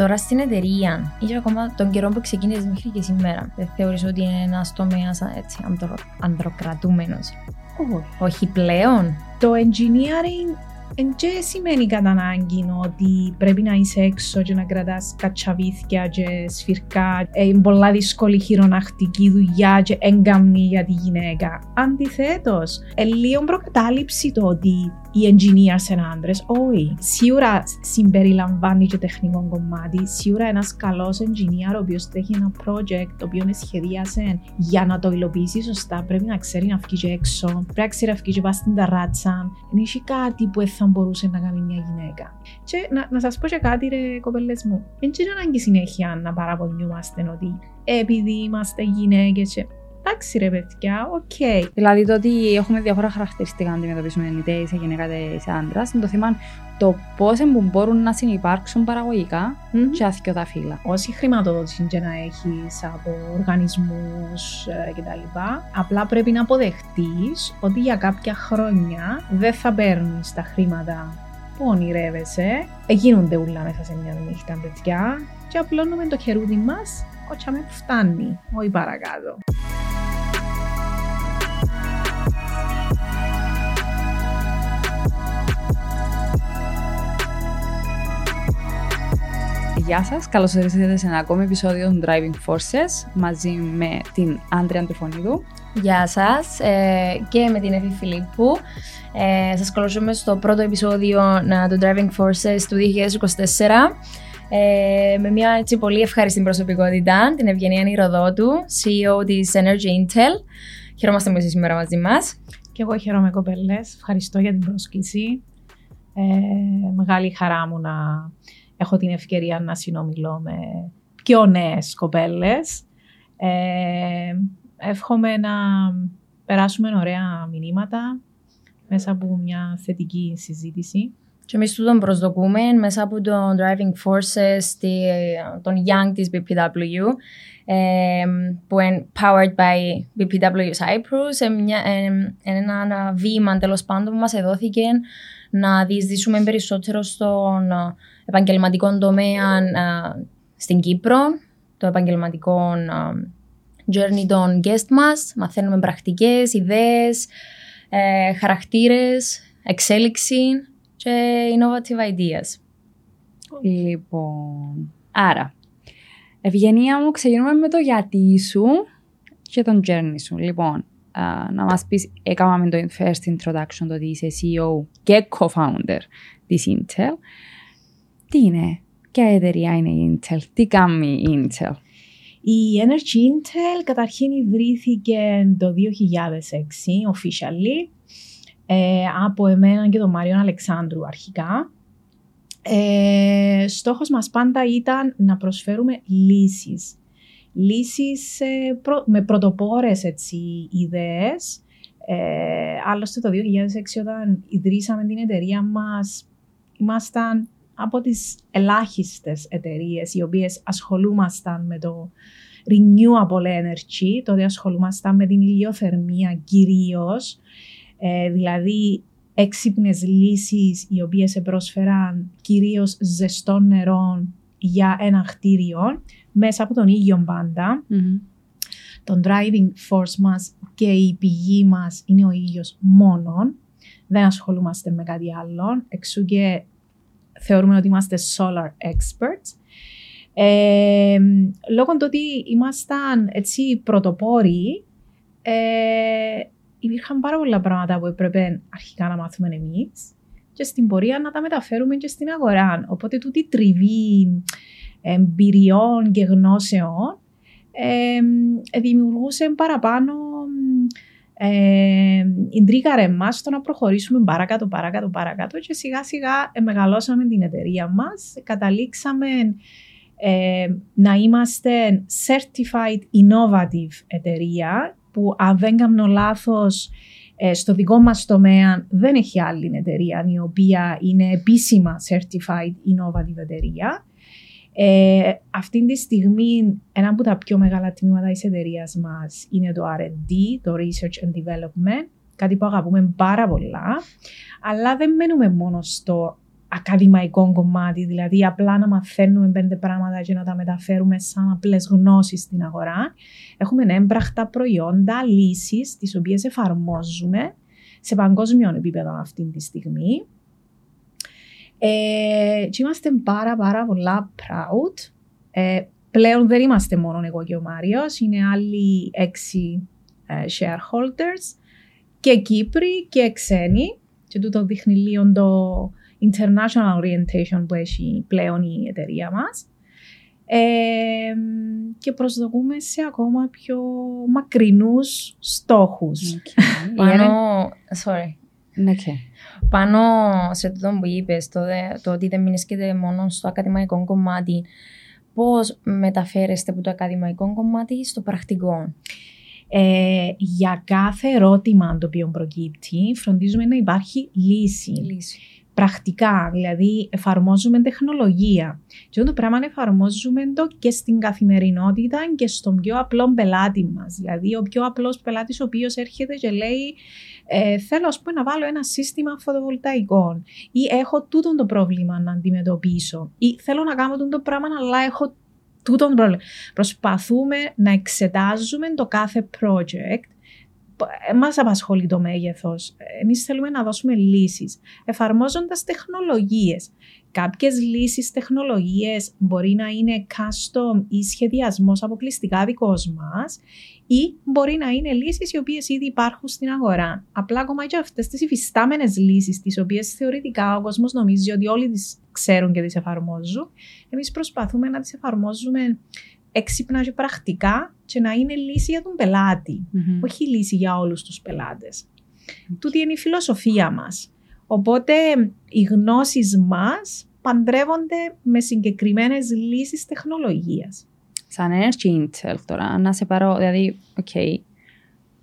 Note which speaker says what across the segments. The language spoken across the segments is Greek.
Speaker 1: τώρα στην εταιρεία ή ακόμα τον καιρό που ξεκίνησε μέχρι και σήμερα, δεν θεωρείς ότι είναι ένας τομέας έτσι ανδροκρατούμενος.
Speaker 2: Όχι.
Speaker 1: Όχι πλέον;
Speaker 2: Το engineering Εν και σημαίνει κατά ανάγκη ότι πρέπει να είσαι έξω και να κρατάς κατσαβίθια και σφυρκά. Ε, είναι πολλά δύσκολη χειρονακτική δουλειά και έγκαμνη για τη γυναίκα. Αντιθέτως, ε, λίγο προκατάληψη το ότι οι engineers είναι άντρε. Όχι. Σίγουρα συμπεριλαμβάνει και τεχνικό κομμάτι. Σίγουρα ένα καλό engineer, ο οποίο έχει ένα project το οποίο σχεδίασε για να το υλοποιήσει σωστά, πρέπει να ξέρει να βγει έξω, πρέπει να ξέρει να βγει και στην ταράτσα. Δεν έχει κάτι που θα μπορούσε να κάνει μια γυναίκα. Και να, να σας πω και κάτι, ρε κοπέλες μου. Δεν είναι ανάγκη συνέχεια να παραπονιούμαστε ότι επειδή είμαστε γυναίκες. Εντάξει ρε παιδιά, OK. Okay.
Speaker 3: Δηλαδή το ότι έχουμε διάφορα χαρακτηριστικά να αντιμετωπίσουμε είτε είσαι γυναίκα είτε είσαι άντρας, είναι το θέμα το πώς μπορούν να συνυπάρξουν παραγωγικά mm-hmm. και ethical τα φύλα.
Speaker 2: Όση χρηματοδότηση και να έχεις από οργανισμούς ε, κτλ. Απλά πρέπει να αποδεχτείς ότι για κάποια χρόνια δεν θα παίρνεις τα χρήματα που ονειρεύεσαι. Γίνονται ούλα μέσα σε μια νύχτα, παιδιά. Και απλώνουμε το χερούδι μας, όχι με φτάνει, όχι παρακάτω.
Speaker 3: Γεια σας, καλώς ήρθατε σε ένα ακόμη επεισόδιο των Driving Forces μαζί με την Άντρια Αντιφωνίδου.
Speaker 1: Γεια σας ε, και με την Εφη Φιλίππου. Ε, σας καλωσορίζουμε στο πρώτο επεισόδιο των Driving Forces του 2024 ε, με μια έτσι πολύ ευχάριστη προσωπικότητα, την Ευγενία Νηροδότου, CEO της Energy Intel. Χαιρόμαστε που είσαι σήμερα μαζί μας.
Speaker 2: Και εγώ χαίρομαι κοπέλες, ευχαριστώ για την πρόσκληση. Ε, μεγάλη χαρά μου να έχω την ευκαιρία να συνομιλώ με πιο νέες κοπέλες. Ε, εύχομαι να περάσουμε ωραία μηνύματα μέσα από μια θετική συζήτηση.
Speaker 1: Και εμείς τον προσδοκούμε μέσα από τον Driving Forces, τον Young της BPW, ε, που είναι powered by BPW Cyprus. Είναι ένα βήμα τέλος πάντων που μας εδόθηκε να διεισδύσουμε περισσότερο στον επαγγελματικό τομέα στην Κύπρο, το επαγγελματικό journey των guest μας. Μαθαίνουμε πρακτικές, ιδέες, ε, χαρακτήρες, εξέλιξη και innovative ideas.
Speaker 3: Λοιπόν, άρα, Ευγενία μου, ξεκινούμε με το γιατί σου και τον journey σου. Λοιπόν, να μας πεις, έκαναμε το first introduction το ότι είσαι CEO και co-founder της Intel. Τι είναι, ποια εταιρεία είναι η Intel, τι κάνει η Intel;
Speaker 2: Η Energy Intel καταρχήν ιδρύθηκε το 2006 officially ε, από εμένα και τον Μάριο Αλεξάνδρου αρχικά. Ε, στόχος μας πάντα ήταν να προσφέρουμε λύσεις. Λύσεις ε, με πρωτοπόρες έτσι, ιδέες. Ε, άλλωστε το 2006 όταν ιδρύσαμε την εταιρεία μας ήμασταν από τις ελάχιστες εταιρείες οι οποίες ασχολούμασταν με το renewable energy, τότε ασχολούμασταν με την ηλιοθερμία κυρίως, ε, δηλαδή έξυπνες λύσεις οι οποίες πρόσφεραν κυρίως ζεστών νερών για ένα κτίριο μέσα από τον ίδιο πάντα. Mm-hmm. Το driving force μας και η πηγή μας είναι ο ίδιος μόνον. Δεν ασχολούμαστε με κάτι άλλο. Εξού και θεωρούμε ότι είμαστε solar experts. Ε, λόγω του ότι ήμασταν έτσι πρωτοπόροι, ε, υπήρχαν πάρα πολλά πράγματα που έπρεπε αρχικά να μάθουμε εμείς και στην πορεία να τα μεταφέρουμε και στην αγορά. Οπότε τούτη τριβή εμπειριών και γνώσεων ε, δημιουργούσε παραπάνω ε, ιντρίκαρε εμάς στο να προχωρήσουμε παρακάτω, παρακάτω, παρακάτω και σιγά σιγά μεγαλώσαμε την εταιρεία μας, καταλήξαμε ε, να είμαστε certified innovative εταιρεία που αν δεν κάνω λάθος ε, στο δικό μας τομέα δεν έχει άλλη εταιρεία η οποία είναι επίσημα certified innovative εταιρεία. Ε, αυτή τη στιγμή ένα από τα πιο μεγάλα τμήματα της εταιρείας μας είναι το R&D, το Research and Development, κάτι που αγαπούμε πάρα πολλά, αλλά δεν μένουμε μόνο στο ακαδημαϊκό κομμάτι, δηλαδή απλά να μαθαίνουμε πέντε πράγματα και να τα μεταφέρουμε σαν απλές γνώσεις στην αγορά. Έχουμε έμπραχτα προϊόντα, λύσεις, τις οποίες εφαρμόζουμε σε παγκόσμιο επίπεδο αυτή τη στιγμή. Ε, και είμαστε πάρα πάρα πολλά proud. Ε, πλέον δεν είμαστε μόνο εγώ και ο Μάριος, είναι άλλοι έξι ε, shareholders και Κύπροι και ξένοι και τούτο δείχνει λίγο το international orientation που έχει πλέον η εταιρεία μας. Ε, και προσδοκούμε σε ακόμα πιο μακρινούς στόχους.
Speaker 1: Okay. Πάνω, sorry.
Speaker 3: Ναι, okay.
Speaker 1: Πάνω σε αυτό που είπες, το, το ότι δεν μείνεις μόνο στο ακαδημαϊκό κομμάτι, πώς μεταφέρεστε από το ακαδημαϊκό κομμάτι στο πρακτικό;
Speaker 2: Ε, για κάθε ερώτημα το οποίο προκύπτει, φροντίζουμε να υπάρχει λύση.
Speaker 1: λύση.
Speaker 2: Πρακτικά, δηλαδή εφαρμόζουμε τεχνολογία. Και αυτό το πράγμα εφαρμόζουμε το και στην καθημερινότητα και στον πιο απλό πελάτη μας. Δηλαδή, ο πιο απλός πελάτης, ο οποίος έρχεται και λέει: ε, Θέλω, ας πούμε, να βάλω ένα σύστημα φωτοβολταϊκών, ή έχω τούτο το πρόβλημα να αντιμετωπίσω, ή θέλω να κάνω το πράγμα, αλλά έχω τούτον πρόβλημα. Προσπαθούμε να εξετάζουμε το κάθε project. Μα απασχολεί το μέγεθος. Εμείς θέλουμε να δώσουμε λύσεις εφαρμόζοντας τεχνολογίες. Κάποιες λύσεις, τεχνολογίες μπορεί να είναι custom ή σχεδιασμός αποκλειστικά δικός μας, ή μπορεί να είναι λύσεις οι οποίες ήδη υπάρχουν στην αγορά. Απλά ακόμα και αυτές τις υφιστάμενες λύσεις, τις οποίες θεωρητικά ο κόσμος νομίζει ότι όλοι τις ξέρουν και τις εφαρμόζουν, εμείς προσπαθούμε να τις εφαρμόζουμε έξυπνα και πρακτικά και να είναι λύση για τον πελατη όχι λύση για όλους τους πελάτες. Mm-hmm. Τούτη είναι η φιλοσοφία μας. Οπότε οι γνώσεις μας παντρεύονται με συγκεκριμένες λύσεις τεχνολογίας
Speaker 3: σαν Energy Intel τώρα, να σε πάρω, δηλαδή, ok, okay,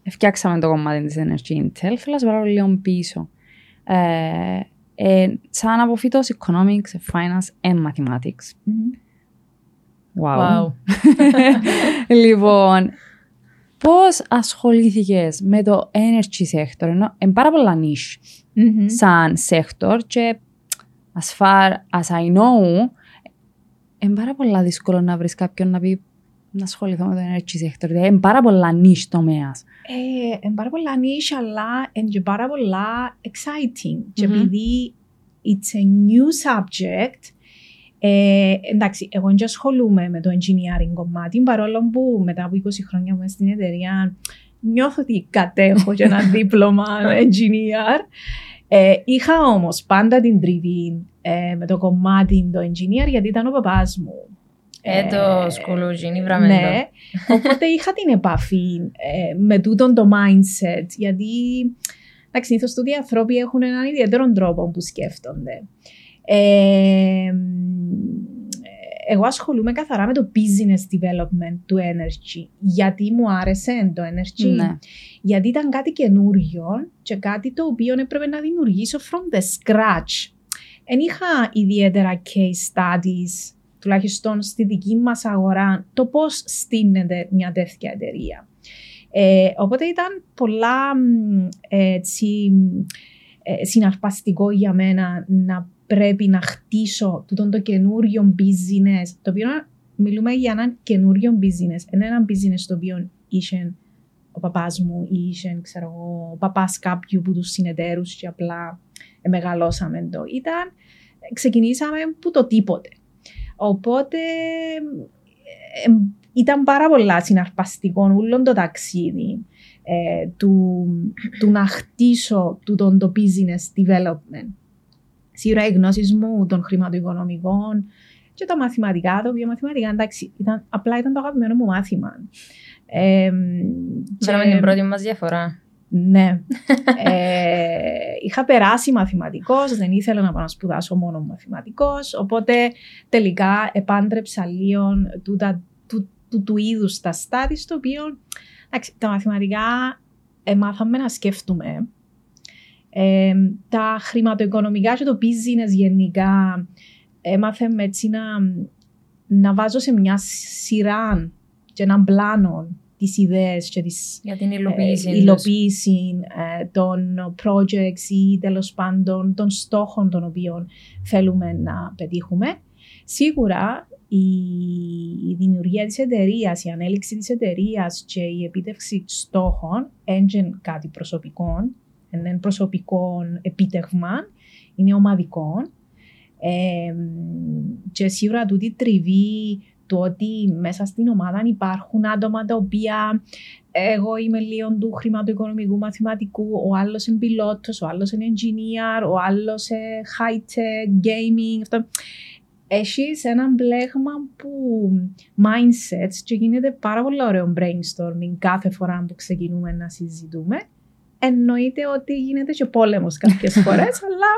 Speaker 3: φτιάξαμε το κομμάτι της Energy Intel, θέλω να σε πάρω λίγο πίσω. Ε, ε, σαν απόφοιτος Economics, Finance and Mathematics. Mm-hmm. Wow. wow. λοιπόν, πώς ασχολήθηκες με το energy sector, ενώ είναι πάρα πολλά niche mm-hmm. σαν sector και as far as I know, είναι πάρα πολύ δύσκολο να βρεις κάποιον να πει να ασχοληθώ με το energy sector. Δηλαδή, είναι πάρα πολλά νύχ τομέας.
Speaker 2: Ε, είναι πάρα πολλά νύχ, αλλά είναι και πάρα πολλά exciting. Mm-hmm. Και επειδή it's a new subject, ε, εντάξει, εγώ δεν ασχολούμαι με το engineering κομμάτι, παρόλο που μετά από 20 χρόνια μου στην εταιρεία νιώθω ότι κατέχω και ένα δίπλωμα engineer. Ε, είχα όμως πάντα την τριβή ε, με το κομμάτι το engineer γιατί ήταν ο παπάς μου.
Speaker 1: Ε, το σκουλούζι, βραμμένο.
Speaker 2: Ναι, οπότε είχα την επαφή ε, με τούτον το mindset γιατί συνήθως τούτοι οι άνθρωποι έχουν έναν ιδιαίτερο τρόπο που σκέφτονται. Ε, εγώ ασχολούμαι καθαρά με το business development του energy. Γιατί μου άρεσε το energy. Ναι. Γιατί ήταν κάτι καινούριο και κάτι το οποίο έπρεπε να δημιουργήσω from the scratch. Εν είχα ιδιαίτερα case studies, τουλάχιστον στη δική μας αγορά, το πώς στείνεται μια τέτοια εταιρεία. Ε, οπότε ήταν πολλά έτσι, ε, συναρπαστικό για μένα να πρέπει να χτίσω τούτο το καινούριο business, το οποίο μιλούμε για ένα καινούριο business, είναι ένα business το οποίο είχε ο παπάς μου ή είχε, ξέρω εγώ, ο παπάς κάποιου που τους συνεταίρους και απλά μεγαλώσαμε το. Ήταν, ξεκινήσαμε που το τίποτε. Οπότε ε, ήταν πάρα πολλά συναρπαστικό όλο το ταξίδι ε, του, του να χτίσω τούτο το business development. Σίγουρα οι γνώσει μου των χρηματοοικονομικών και τα μαθηματικά, το οποίο μαθηματικά εντάξει, ήταν, απλά ήταν το αγαπημένο μου μάθημα.
Speaker 1: Ε, και... την πρώτη μας διαφορά.
Speaker 2: Ναι. ε, είχα περάσει μαθηματικός, δεν ήθελα να πάω να σπουδάσω μόνο μαθηματικός, οπότε τελικά επάντρεψα λίγο του, του, του, του είδους τα στάδια, στο οποίο εντάξει, τα μαθηματικά ε, μάθαμε να σκέφτουμε τα χρηματοοικονομικά και το business γενικά έμαθε με έτσι να, να βάζω σε μια σειρά και έναν πλάνο τις ιδέες και τις
Speaker 1: Για την υλοποίηση.
Speaker 2: ε,
Speaker 1: τους.
Speaker 2: υλοποίηση ε, των projects ή τέλος πάντων των στόχων των οποίων θέλουμε να πετύχουμε. Σίγουρα η, η δημιουργία της εταιρείας, η ανέλυξη της εταιρείας και η επίτευξη στόχων είναι κάτι προσωπικό, είναι προσωπικό επίτευγμα, είναι ομαδικό. Ε, και σίγουρα τούτη τριβή του ότι μέσα στην ομάδα υπάρχουν άτομα τα οποία εγώ είμαι λίγο του χρηματοοικονομικού μαθηματικού, ο άλλος είναι πιλότος, ο άλλος είναι engineer, ο άλλος είναι high-tech, gaming, αυτό. Έχεις ένα μπλέγμα που mindsets και γίνεται πάρα πολύ ωραίο brainstorming κάθε φορά που ξεκινούμε να συζητούμε. Εννοείται ότι γίνεται και πόλεμος κάποιες φορές, αλλά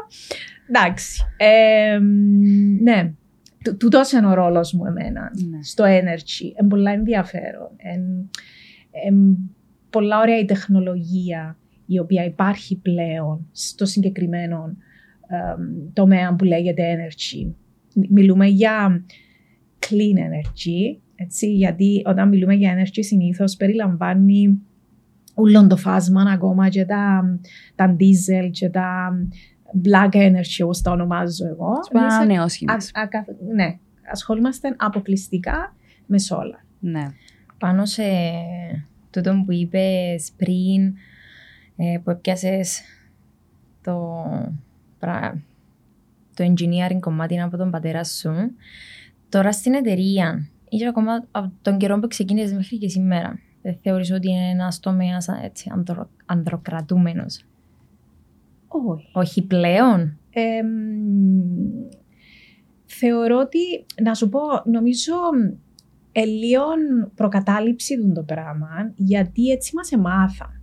Speaker 2: εντάξει. Ε, ναι, Τού- τούτος είναι ο ρόλος μου εμένα
Speaker 3: Ναι.
Speaker 2: στο energy. Είναι πολλά ενδιαφέρον. Εν, εν πολλά ωραία η τεχνολογία η οποία υπάρχει πλέον στο συγκεκριμένο εμ, τομέα που λέγεται energy. Μι- Μιλούμε για clean energy, έτσι, γιατί όταν μιλούμε για energy συνήθως περιλαμβάνει όλο το φάσμα ακόμα και τα, τα diesel και τα black energy όπως τα ονομάζω εγώ.
Speaker 3: Τις ανανεώσιμες.
Speaker 2: Α- ακα- ναι, ασχολούμαστε αποκλειστικά με solar.
Speaker 3: Ναι.
Speaker 1: Πάνω σε τούτο που είπες πριν, ε, που έπιασες το, πρα- το engineering κομμάτι από τον πατέρα σου, τώρα στην εταιρεία, ή και ακόμα από τον καιρό που ξεκίνησες μέχρι και σήμερα, δεν θεωρείς ότι είναι ένας τομέας έτσι, ανδρο, ανδροκρατούμενος;
Speaker 2: Όχι.
Speaker 1: Όχι πλέον;
Speaker 2: Εμ, θεωρώ ότι, να σου πω, νομίζω ε, λίγο προκατάληψη του το πράγμα, γιατί έτσι μας εμάθα.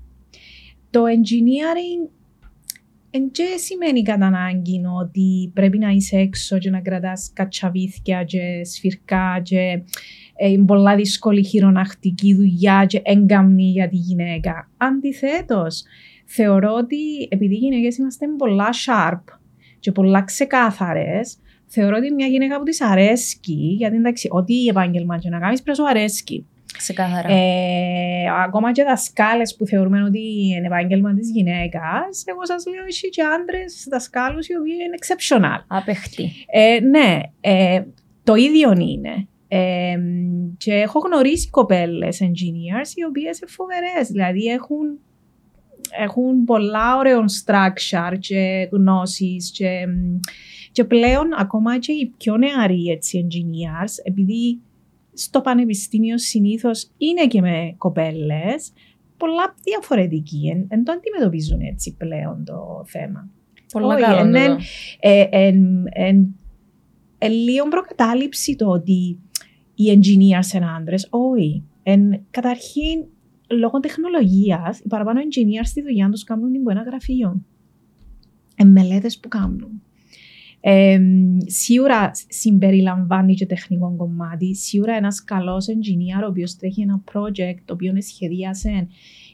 Speaker 2: Το engineering εν και σημαίνει κατά ανάγκη ότι πρέπει να είσαι έξω και να κρατάς κατσαβίθια και σφυρκά και ε, είναι πολλά δύσκολη χειρονακτική δουλειά και έγκαμνη για τη γυναίκα. Αντιθέτως, θεωρώ ότι επειδή οι γυναίκες είμαστε πολλά sharp και πολλά ξεκάθαρες, θεωρώ ότι μια γυναίκα που της αρέσκει, γιατί εντάξει, ό,τι επάγγελμα και να κάνεις πρέπει να σου αρέσκει.
Speaker 1: Ξεκάθαρα.
Speaker 2: Ε, ακόμα και δασκάλες που θεωρούμε ότι είναι επάγγελμα της γυναίκας, εγώ σας λέω εσύ και άντρες δασκάλους οι οποίοι είναι exceptional.
Speaker 1: Απεχτή.
Speaker 2: Ε, ναι, ε, το ίδιο είναι. Ε, και έχω γνωρίσει κοπέλες engineers οι οποίες είναι φοβερές, δηλαδή έχουν, έχουν πολλά ωραίο structure και γνώσεις και, και πλέον ακόμα και οι πιο νεαροί έτσι, engineers, επειδή στο πανεπιστήμιο συνήθως είναι και με κοπέλες, πολλά διαφορετικοί, εν, εν το αντιμετωπίζουν έτσι πλέον το θέμα.
Speaker 1: Πολλά
Speaker 2: Όχι,
Speaker 1: καλό
Speaker 2: λίγο προκατάληψη το ότι οι engineers είναι άντρες. Όχι. Εν, καταρχήν, λόγω τεχνολογίας, οι παραπάνω engineers στη δουλειά τους κάνουν την ένα γραφείο. Εν μελέτες που κάνουν. Ε, σίγουρα συμπεριλαμβάνει και τεχνικό κομμάτι. Σίγουρα ένας καλός engineer, ο οποίος τρέχει ένα project, το οποίο σχεδίασε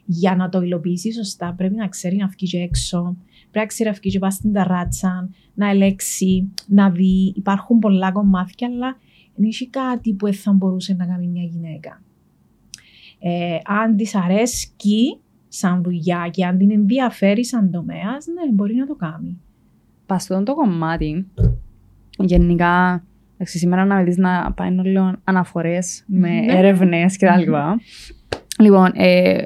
Speaker 2: για να το υλοποιήσει σωστά, πρέπει να ξέρει να βγει και έξω, πρέπει να ξέρει να βγει και πάει στην ταράτσα, να ελέξει, να δει. Υπάρχουν πολλά κομμάτια, αλλά δεν έχει κάτι που δεν θα μπορούσε να κάνει μια γυναίκα. Ε, αν της αρέσκει σαν δουλειά και αν την ενδιαφέρει σαν τομέας, ναι, μπορεί να το κάνει.
Speaker 3: Πας σε αυτό το κομμάτι, γενικά, εντάξει, σήμερα να με δεις να πάει λίγο αναφορές με
Speaker 2: Ναι.
Speaker 3: έρευνες και τα λοιπά. λοιπόν, ε,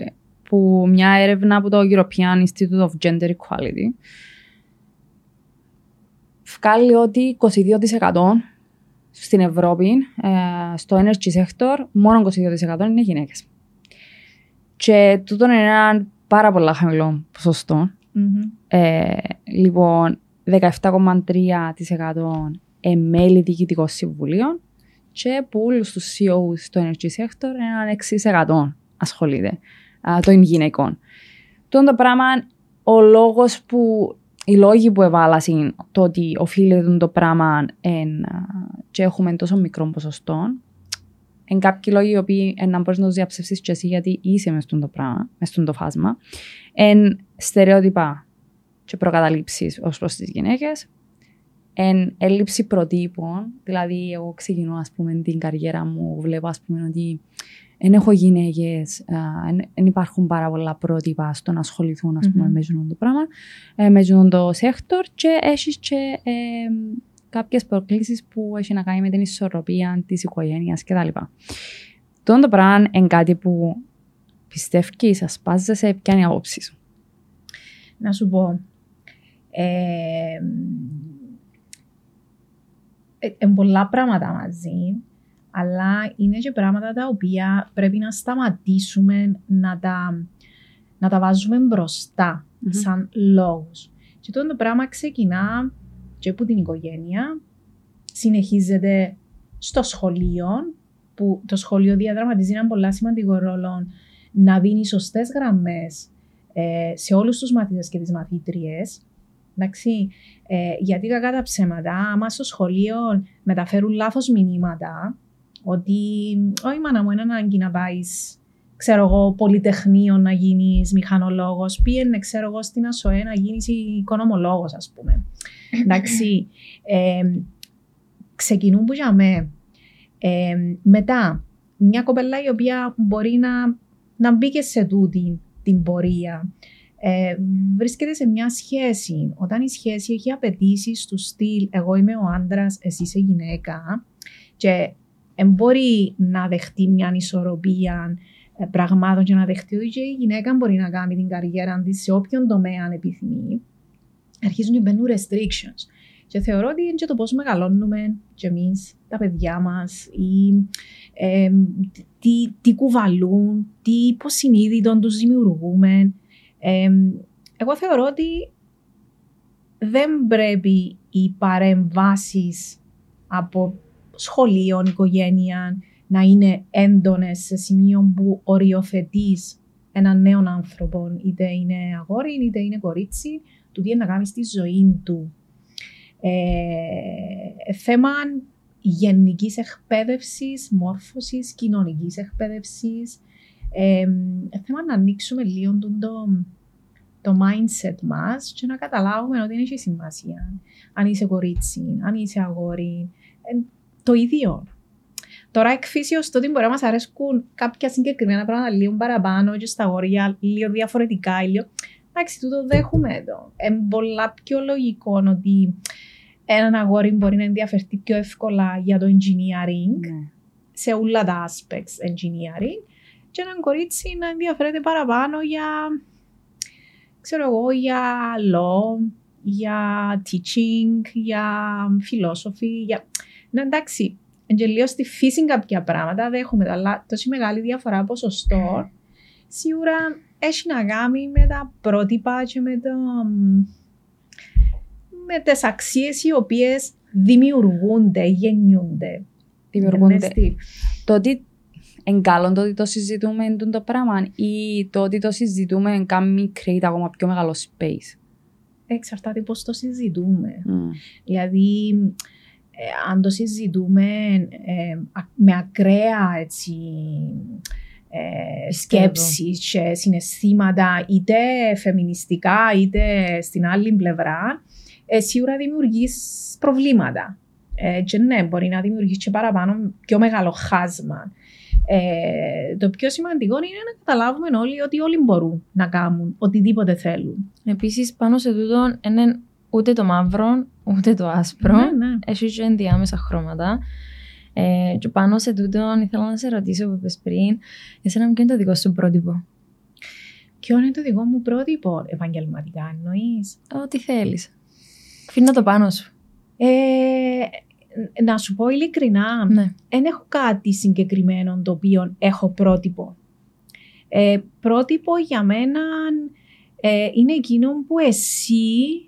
Speaker 3: που μια έρευνα από το European Institute of Gender Equality βγάλει ότι 22% στην Ευρώπη, ε, στο energy sector, μόνο 22% είναι γυναίκες. Και τούτο είναι ένα πάρα πολύ χαμηλό ποσοστό. Ε, λοιπόν, 17,3% ε, μέλη διοικητικών συμβουλίων και που όλους τους CEO στο energy sector έναν 6% ασχολείται α, των γυναικών. Τον το πράγμα, ο λόγος που, οι λόγοι που εβάλασαν το ότι οφείλεται το πράγμα εν, α, και έχουμε τόσο μικρό ποσοστό, εν κάποιοι λόγοι οι οποίοι εν να μπορείς να τους διαψευσεις και εσύ γιατί είσαι μες στον το πράγμα, μες στον το φάσμα, εν στερεότυπα και προκαταλήψεις ως προς τις γυναίκες εν έλλειψη προτύπων. Δηλαδή, εγώ ξεκινώ, ας πούμε, την καριέρα μου, βλέπω, ας πούμε, ότι δεν έχει γυναίκες, δεν υπάρχουν πάρα πολλά πρότυπα στο να ασχοληθούν ας πούμε, mm-hmm. με αυτό το πράγμα, ε, με αυτό το sector και έχεις και ε, κάποιες προκλήσεις που έχει να κάνει με την ισορροπία της οικογένειας κτλ. Αυτό το πράγμα είναι κάτι που πιστεύεις, ασπάζεσαι, ποια είναι η άποψη σου.
Speaker 2: Να σου πω. Ε, ε, ε, πολλά πράγματα μαζί, αλλά είναι και πράγματα τα οποία πρέπει να σταματήσουμε να τα, να τα βάζουμε μπροστά mm-hmm. σαν λόγους. Και το πράγμα ξεκινά και από την οικογένεια, συνεχίζεται στο σχολείο, που το σχολείο διαδραματίζει ένα πολύ σημαντικό ρόλο να δίνει σωστές γραμμές ε, σε όλους τους μαθητές και τις μαθήτριε. Εντάξει, ε, γιατί κακά τα ψέματα, άμα στο σχολείο μεταφέρουν λάθος μηνύματα, ότι όχι μάνα μου είναι ανάγκη να πάεις ξέρω εγώ, πολυτεχνείο να γίνεις μηχανολόγος, πήγαινε, ξέρω εγώ, στην ΑΣΟΕ να γίνεις οικονομολόγος, ας πούμε. Εντάξει. Ε, ξεκινούν που για με. Ε, μετά, μια κοπελά η οποία μπορεί να, να μπει και σε τούτη την πορεία. Ε, βρίσκεται σε μια σχέση. Όταν η σχέση έχει απαιτήσει του στυλ εγώ είμαι ο άντρας, εσύ είσαι γυναίκα και μπορεί να δεχτεί μια ανισορροπία ε, πραγμάτων και να δεχτεί ότι η γυναίκα μπορεί να κάνει την καριέρα της σε όποιον τομέα αν επιθυμεί, αρχίζουν να μπαίνουν restrictions. Και θεωρώ ότι είναι και το πώς μεγαλώνουμε και εμείς, τα παιδιά μας, ή ε, τι, τι κουβαλούν, τι υποσυνείδητο τους δημιουργούμε. Ε, εγώ θεωρώ ότι δεν πρέπει οι παρεμβάσεις από σχολείο, οικογένεια να είναι έντονες σε σημείο που οριοθετείς έναν νέο άνθρωπο, είτε είναι αγόρι είτε είναι κορίτσι, του τι να κάνεις στη ζωή του. Ε, θέμα γενικής εκπαίδευσης, μόρφωσης, κοινωνικής εκπαίδευσης. Ε, θέμα να ανοίξουμε λίγο το, το mindset μας και να καταλάβουμε ότι έχει σημασία. Αν είσαι κορίτσι, αν είσαι αγόρι, ε, το ίδιο. Τώρα εκφύσεως το ότι μπορεί να μας αρέσκουν κάποια συγκεκριμένα πράγματα λίγο παραπάνω και στα αγόρια λίγο διαφορετικά. Λίγο... Εντάξει, τούτο δέχομαι εδώ. Είναι πολλά πιο λογικό ότι έναν αγόρι μπορεί να ενδιαφερθεί πιο εύκολα για το engineering ναι. σε όλα τα aspects engineering και έναν κορίτσι να ενδιαφέρεται παραπάνω για ξέρω εγώ, για law, για teaching, για philosophy, για... Ναι, εντάξει, εντελείω στη φύση κάποια πράγματα δέχομαι, αλλά τόση μεγάλη διαφορά ποσοστό σίγουρα έχει να κάνει με τα πρότυπα και με, το, με τις αξίες οι οποίες δημιουργούνται, γεννιούνται.
Speaker 3: Δημιουργούνται. Το ότι εγκάλλον το ότι το συζητούμε το πράγμα ή το ότι το συζητούμε κάνει create ακόμα πιο μεγάλο space.
Speaker 2: Εξαρτάται πώς το συζητούμε. Mm. Δηλαδή, ε, αν το συζητούμε ε, με ακραία έτσι, ε, σκέψεις και συναισθήματα είτε φεμινιστικά είτε στην άλλη πλευρά ε, σίγουρα δημιουργείς προβλήματα. Ε, και ναι, μπορεί να δημιουργήσει και παραπάνω πιο μεγάλο χάσμα. Ε, το πιο σημαντικό είναι να καταλάβουμε όλοι ότι όλοι μπορούν να κάνουν οτιδήποτε θέλουν.
Speaker 1: Επίσης, πάνω σε τούτο είναι ούτε το μαύρο, ούτε το άσπρο. Ναι, ναι. Έχει και ενδιάμεσα χρώματα. Ε, και πάνω σε τούτο ήθελα να σε ρωτήσω που είπες πριν, εσένα ποιο είναι το δικό σου πρότυπο;
Speaker 2: Ποιο είναι το δικό μου πρότυπο, επαγγελματικά εννοείς;
Speaker 1: Ό,τι θέλεις. Φύνα το πάνω σου.
Speaker 2: Ε, να σου πω ειλικρινά, ναι. δεν έχω κάτι συγκεκριμένο το οποίο έχω πρότυπο. Ε, πρότυπο για μένα ε, είναι εκείνο που εσύ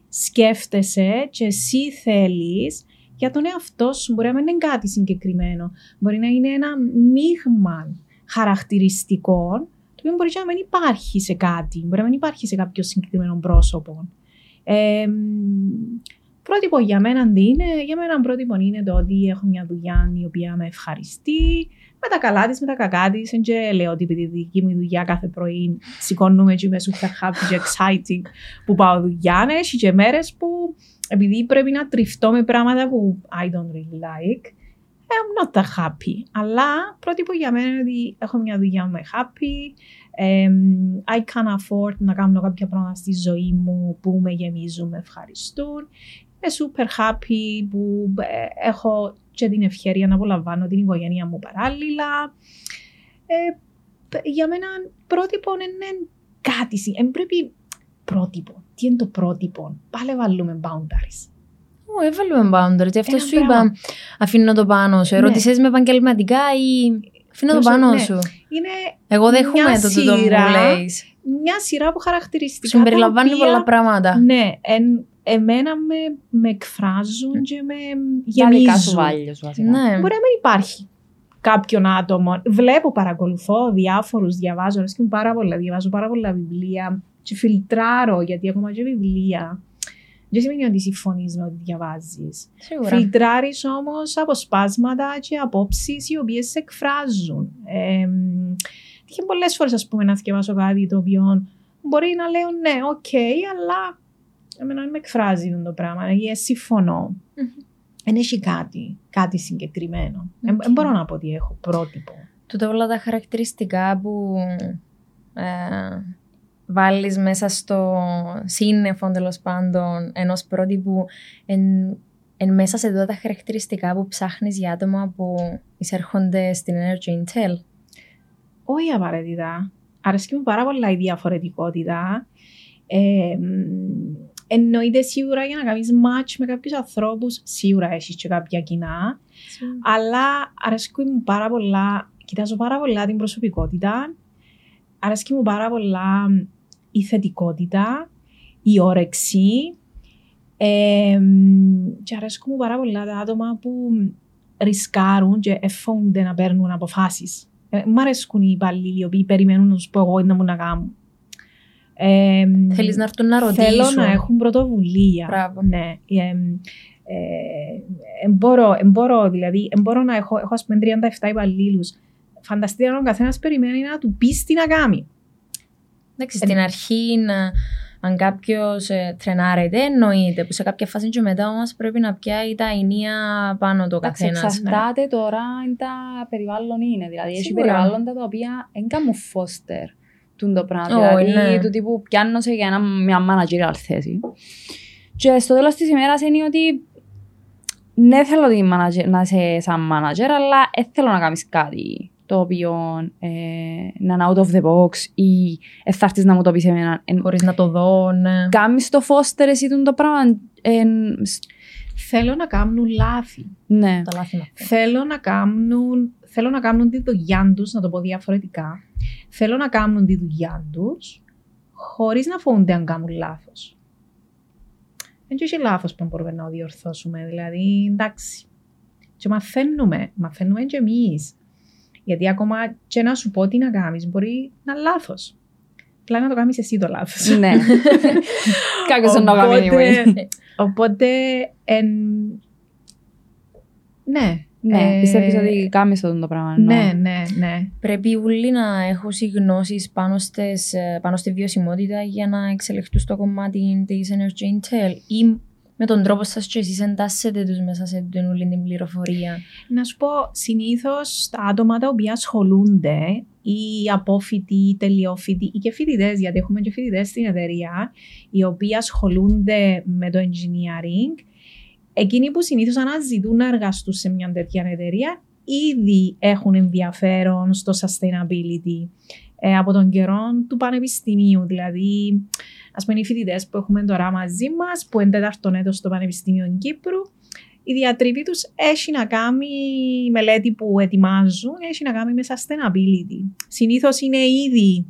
Speaker 2: σκέφτεσαι και εσύ θέλεις για τον εαυτό σου. Μπορεί να μην είναι κάτι συγκεκριμένο. Μπορεί να είναι ένα μείγμα χαρακτηριστικών το οποίο μπορεί να μην υπάρχει σε κάτι. Μπορεί να μην υπάρχει σε κάποιο συγκεκριμένο πρόσωπο. Ε, Πρότυπο για μένα τι είναι, για μένα πρότυπο είναι το ότι έχω μια δουλειά η οποία με ευχαριστεί, με τα καλά της, με τα κακά της. Δεν και λέω ότι επειδή δική μου δουλειά κάθε πρωί σηκώνουμε και είμαι super happy και exciting που πάω δουλειά. Ναι, έχει και μέρες που επειδή πρέπει να τριφτώ με πράγματα που I don't really like, I'm not that happy. Αλλά πρότυπο για μένα είναι ότι έχω μια δουλειά που είμαι happy, um, I can afford να κάνω κάποια πράγματα στη ζωή μου που με γεμίζουν, με ευχαριστούν. Είμαι super happy που ε, έχω και την ευκαιρία να απολαμβάνω την οικογένεια μου παράλληλα. Ε, για μένα πρότυπο είναι κάτι. Δεν πρέπει πρότυπο. Τι είναι το πρότυπο; Πάλι βάλουμε boundaries.
Speaker 1: Ω, έβαλουμε boundaries. Αυτό σου είπα. Αφήνω το πάνω σου. Ερώτησε με επαγγελματικά ή. Αφήνω το πάνω
Speaker 2: ναι.
Speaker 1: σου;
Speaker 2: Είναι
Speaker 1: Εγώ δέχομαι το τούτο που μου λέει.
Speaker 2: μια σειρά από χαρακτηριστικά.
Speaker 1: Σου περιλαμβάνει
Speaker 2: τα οποία-
Speaker 1: πολλά πράγματα.
Speaker 2: Ναι, εν, εμένα με, με εκφράζουν και με
Speaker 3: Τα δικά σου
Speaker 2: γεμίζουν.
Speaker 3: βάλιο σου βασικά.
Speaker 1: Ναι.
Speaker 2: Μπορεί να μην υπάρχει κάποιον άτομο. Βλέπω, παρακολουθώ διάφορους, διαβάζω, αρέσκει μου πάρα πολλά, διαβάζω πάρα πολλά βιβλία και φιλτράρω, γιατί ακόμα και βιβλία. Δεν σημαίνει ότι συμφωνείς με ό,τι διαβάζεις.
Speaker 1: Σίγουρα.
Speaker 2: Φιλτράρεις όμως αποσπάσματα και απόψεις οι οποίες σε εκφράζουν. Ε, και πολλές φορές ας πούμε να θκιεβάσω κάτι το οποίο μπορεί να λέω ναι, οκ, αλλά εμένα δεν με εκφράζει αυτό το πράγμα. ή συμφωνώ.
Speaker 1: Μμμ.
Speaker 2: Δεν έχει κάτι, κάτι συγκεκριμένο. Δεν
Speaker 1: Οκ.
Speaker 2: μπορώ να πω ότι έχω πρότυπο.
Speaker 1: Τούτα όλα τα χαρακτηριστικά που ε, βάλεις μέσα στο σύννεφο τέλος πάντων ενός πρότυπου εν, εν μέσα σε αυτά τα χαρακτηριστικά που ψάχνεις για άτομα που εισέρχονται στην Energy Intel.
Speaker 2: Όχι απαραίτητα. Αρέσκει μου πάρα πολλά η διαφορετικότητα. Ε, μ, εννοείται σίγουρα για να κάνεις match με κάποιους ανθρώπους, σίγουρα έχεις και κάποια κοινά. Αλλά αρέσκει μου πάρα πολλά, κοιτάζω πάρα πολλά την προσωπικότητα. Αρέσκει μου πάρα πολλά η θετικότητα, η όρεξη. Ε, μ, και αρέσκουν μου πάρα πολλά τα άτομα που ρισκάρουν και εφόνται να παίρνουν αποφάσεις. Ε, μ' αρέσκουν οι υπαλλήλοι οι οποίοι περιμένουν να τους πω εγώ τι να μου να κάνουν. Ε, μ,
Speaker 1: Θέλεις να έρθουν να ρωτήσουν.
Speaker 2: Θέλω να έχουν πρωτοβουλία.
Speaker 1: Μπράβο.
Speaker 2: Ναι. Ε, ε, ε, μπορώ, ε, μπορώ, δηλαδή, ε, μπορώ να έχω, έχω ας πούμε 37 υπαλλήλους. Φανταστείτε αν ο καθένας περιμένει να του πει τι να κάνει.
Speaker 1: Εντάξει, στην αρχή να, αν κάποιος ε, τρενάρεται, εννοείται. Που σε κάποια φάση και μετά όμως πρέπει να πιάει τα ενία πάνω το
Speaker 3: Εντάξει,
Speaker 1: καθένας.
Speaker 3: εξαρτάται τώρα αν τα περιβάλλον είναι. Δηλαδή, έχει
Speaker 1: Σίγουρα.
Speaker 3: περιβάλλοντα τα οποία δεν κάνουν φώστερ τούν το πράγμα.
Speaker 1: Ω,
Speaker 3: δηλαδή,
Speaker 1: ναι.
Speaker 3: του τύπου πιάνω σε για ένα, μια managerial θέση. Και στο τέλος της ημέρας είναι ότι ναι θέλω ότι manager, να είσαι σαν manager, αλλά δεν θέλω να κάνεις κάτι το οποίο ε, να είναι out of the box ή ε, θα έρθεις να μου το πεις εμένα. Ε,
Speaker 1: Χωρίς να το δω, ναι.
Speaker 3: Κάμεις το foster εσύ τούν το πράγμα. ε, σ-
Speaker 2: Θέλω να κάνουν λάθη.
Speaker 3: ναι.
Speaker 1: Τα λάθη μαθαίνω.
Speaker 2: Θέλω να κάνουν, θέλω να κάνουν τη δουλειά τους, να το πω διαφορετικά. Θέλω να κάνουν τη δουλειά τους χωρίς να φοβούνται αν κάνουν λάθος. Δεν έχει λάθος που μπορούμε να διορθώσουμε. Δηλαδή, εντάξει. Και μαθαίνουμε. Μαθαίνουμε και εμείς. Γιατί ακόμα και να σου πω τι να κάνεις, μπορεί να είναι λάθος. Απλά να το κάνεις εσύ το λάθος.
Speaker 3: ναι. Κάποιος να το κάνει anyway.
Speaker 2: Οπότε, εν... ναι.
Speaker 3: Ναι,
Speaker 2: Ε,
Speaker 3: πιστεύεις ότι κάμεις αυτό το πράγμα.
Speaker 2: Ναι, ναι, ναι.
Speaker 1: Πρέπει όλοι να έχουν γνώσει πάνω, στις, ε, πάνω στη βιωσιμότητα για να εξελιχθούν στο κομμάτι της Energy Intel ή με τον τρόπο σας και εσείς εντάσσετε τους μέσα σε την όλη την πληροφορία.
Speaker 2: Να σου πω, συνήθως τα άτομα τα οποία ασχολούνται, ή απόφοιτοι, ή τελειόφοιτοι, ή και φοιτητές, γιατί έχουμε και φοιτητές στην εταιρεία, οι οποίοι ασχολούνται με το engineering, εκείνοι που συνήθως αναζητούν να εργαστούν σε μια τέτοια εταιρεία, ήδη έχουν ενδιαφέρον στο sustainability ε, από τον καιρό του πανεπιστημίου. Δηλαδή, ας πούμε, οι φοιτητές που έχουμε τώρα μαζί μας, που είναι τέταρτον έτος στο Πανεπιστήμιο Κύπρου, η διατριβή τους έχει να κάνει, η μελέτη που ετοιμάζουν, έχει να κάνει με sustainability. Συνήθως είναι ήδη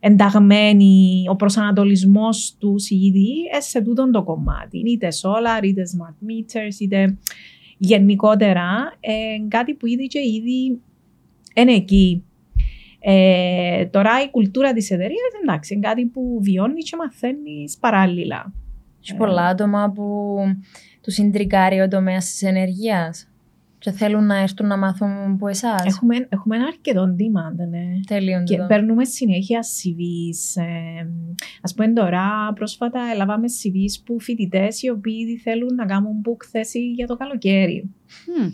Speaker 2: ενταγμένοι ο προσανατολισμός τους ήδη ε, σε τούτον το κομμάτι. Είτε solar, είτε smart meters, είτε γενικότερα ε, κάτι που ήδη και ήδη είναι εκεί. Ε, τώρα η κουλτούρα της εταιρείας εντάξει, είναι κάτι που βιώνει και μαθαίνεις παράλληλα.
Speaker 1: Έχει πολλά άτομα που τους συντρικάρει ο τομέας της ενεργεία και θέλουν να έρθουν να μάθουν από εσάς.
Speaker 2: Έχουμε, έχουμε ένα αρκετό demand, ναι.
Speaker 1: Τέλειον
Speaker 2: Και
Speaker 1: τούτο.
Speaker 2: παίρνουμε συνέχεια CVs. Ε, ας πούμε τώρα πρόσφατα έλαβαμε CVs που φοιτητές οι οποίοι θέλουν να κάνουν book θέση για το καλοκαίρι.
Speaker 3: Μμ.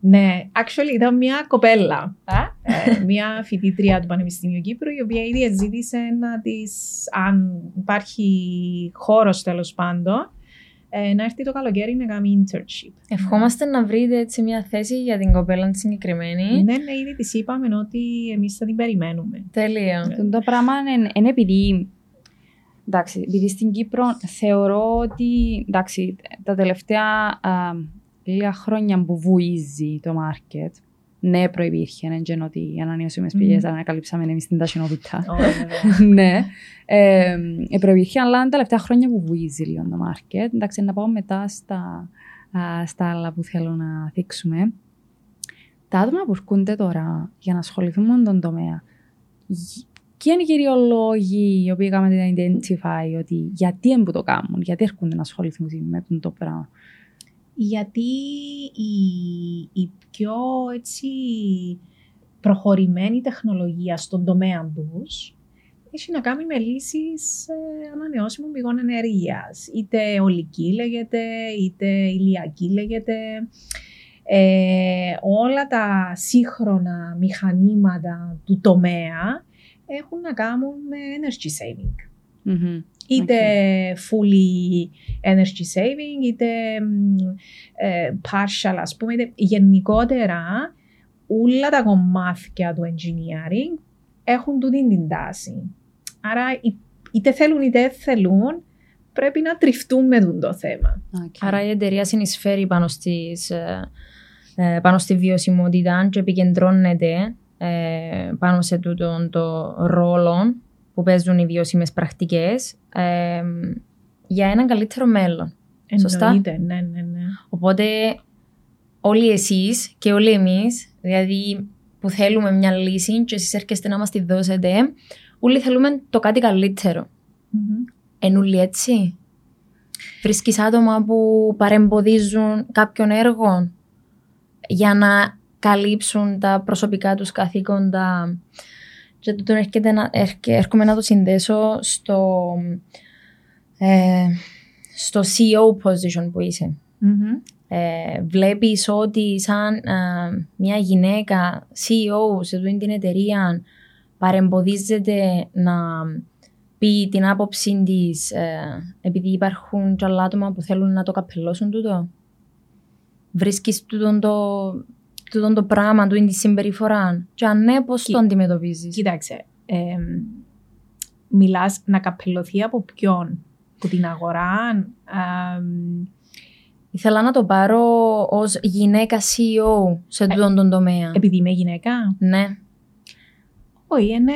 Speaker 2: Ναι, actually ήταν μια κοπέλα, ε, μια φοιτήτρια του Πανεπιστημίου Κύπρου, η οποία ήδη ζήτησε να της, αν υπάρχει χώρος τέλος πάντων, ε, να έρθει το καλοκαίρι να κάνει internship.
Speaker 1: Ευχόμαστε να βρείτε έτσι μια θέση για την κοπέλα τη συγκεκριμένη.
Speaker 2: Ναι, ναι, ήδη της είπαμε ότι εμείς θα την περιμένουμε.
Speaker 1: Τέλεια.
Speaker 2: Ναι.
Speaker 3: Αυτό το πράγμα είναι, είναι επειδή. Εντάξει, επειδή στην Κύπρο θεωρώ ότι εντάξει, τα τελευταία α, λίγα χρόνια που βουίζει το μάρκετ, ναι, προϋπήρχε, δεν είναι ότι οι ανανεώσιμες
Speaker 2: Μμμ.
Speaker 3: πηγές ανακαλύψαμε εμείς στην ταχυνότητα.
Speaker 2: Ωραία, βέβαια.
Speaker 3: ναι. Ε, ε, προϋπήρχε, αλλά είναι τα τελευταία χρόνια που βουίζει λίγο το μάρκετ. Εντάξει, να πάω μετά στα, α, στα άλλα που θέλω να θίξουμε. Τα άτομα που έρχονται τώρα για να ασχοληθούν με τον τομέα, γ- ποιοι είναι οι κύριοι λόγοι οι οποίοι κάνετε να identify ότι γιατί είναι που το κάνουν, γιατί έρχονται να ασχοληθούν με τον το πράγμα.
Speaker 2: Γιατί η, η πιο έτσι προχωρημένη τεχνολογία στον τομέα τους έχει να κάνει με λύσεις ε, ανανεώσιμων πηγών ενέργειας. Είτε ολική λέγεται, είτε ηλιακή λέγεται. Ε, όλα τα σύγχρονα μηχανήματα του τομέα έχουν να κάνουν με energy saving.
Speaker 3: Μμμ.
Speaker 2: Είτε fully energy saving, είτε μ, ε, partial, ας πούμε, είτε γενικότερα όλα τα κομμάτια του engineering έχουν τούτη την τάση. Άρα εί- είτε θέλουν είτε δεν θέλουν, πρέπει να τριφτούν με τούτο το θέμα.
Speaker 3: Οκ.
Speaker 1: Άρα η εταιρεία συνεισφέρει πάνω, στις, ε, ε, πάνω στη βιωσιμότητα και επικεντρώνεται ε, πάνω σε τούτον το ρόλο που παίζουν οι βιώσιμες πρακτικές ε, για έναν καλύτερο μέλλον. Σωστά;
Speaker 2: Εννοείται, ναι, ναι, ναι.
Speaker 1: Οπότε όλοι εσείς και όλοι εμείς, δηλαδή που θέλουμε μια λύση και εσείς έρχεστε να μας τη δώσετε, όλοι θέλουμε το κάτι καλύτερο.
Speaker 2: Μμμ.
Speaker 1: Εν όλοι έτσι; Βρίσκεις άτομα που παρεμποδίζουν κάποιον έργο για να καλύψουν τα προσωπικά τους καθήκοντα. Και τούτον έρχεται να, έρχε- έρχομαι να το συνδέσω στο, ε, στο CEO position που είσαι.
Speaker 2: Μμμ.
Speaker 1: Ε, βλέπεις ότι σαν ε, μια γυναίκα CEO σε αυτή την εταιρεία παρεμποδίζεται να πει την άποψή της ε, επειδή υπάρχουν και άλλα άτομα που θέλουν να το καπελώσουν τούτο; Βρίσκεις τούτον το, τούτον το πράγμα, τούτη τη συμπεριφορά. Και αν ναι, πώς
Speaker 2: Κι-
Speaker 1: το αντιμετωπίζεις;
Speaker 2: Κοίταξε, εμ, μιλάς να καπελωθεί από ποιον, από την αγορά, αμ,
Speaker 1: Ήθελα να το πάρω ως γυναίκα CEO σε τούτον τον τομέα.
Speaker 2: επειδή είμαι γυναίκα;
Speaker 1: ναι.
Speaker 2: Όχι, ε, ναι,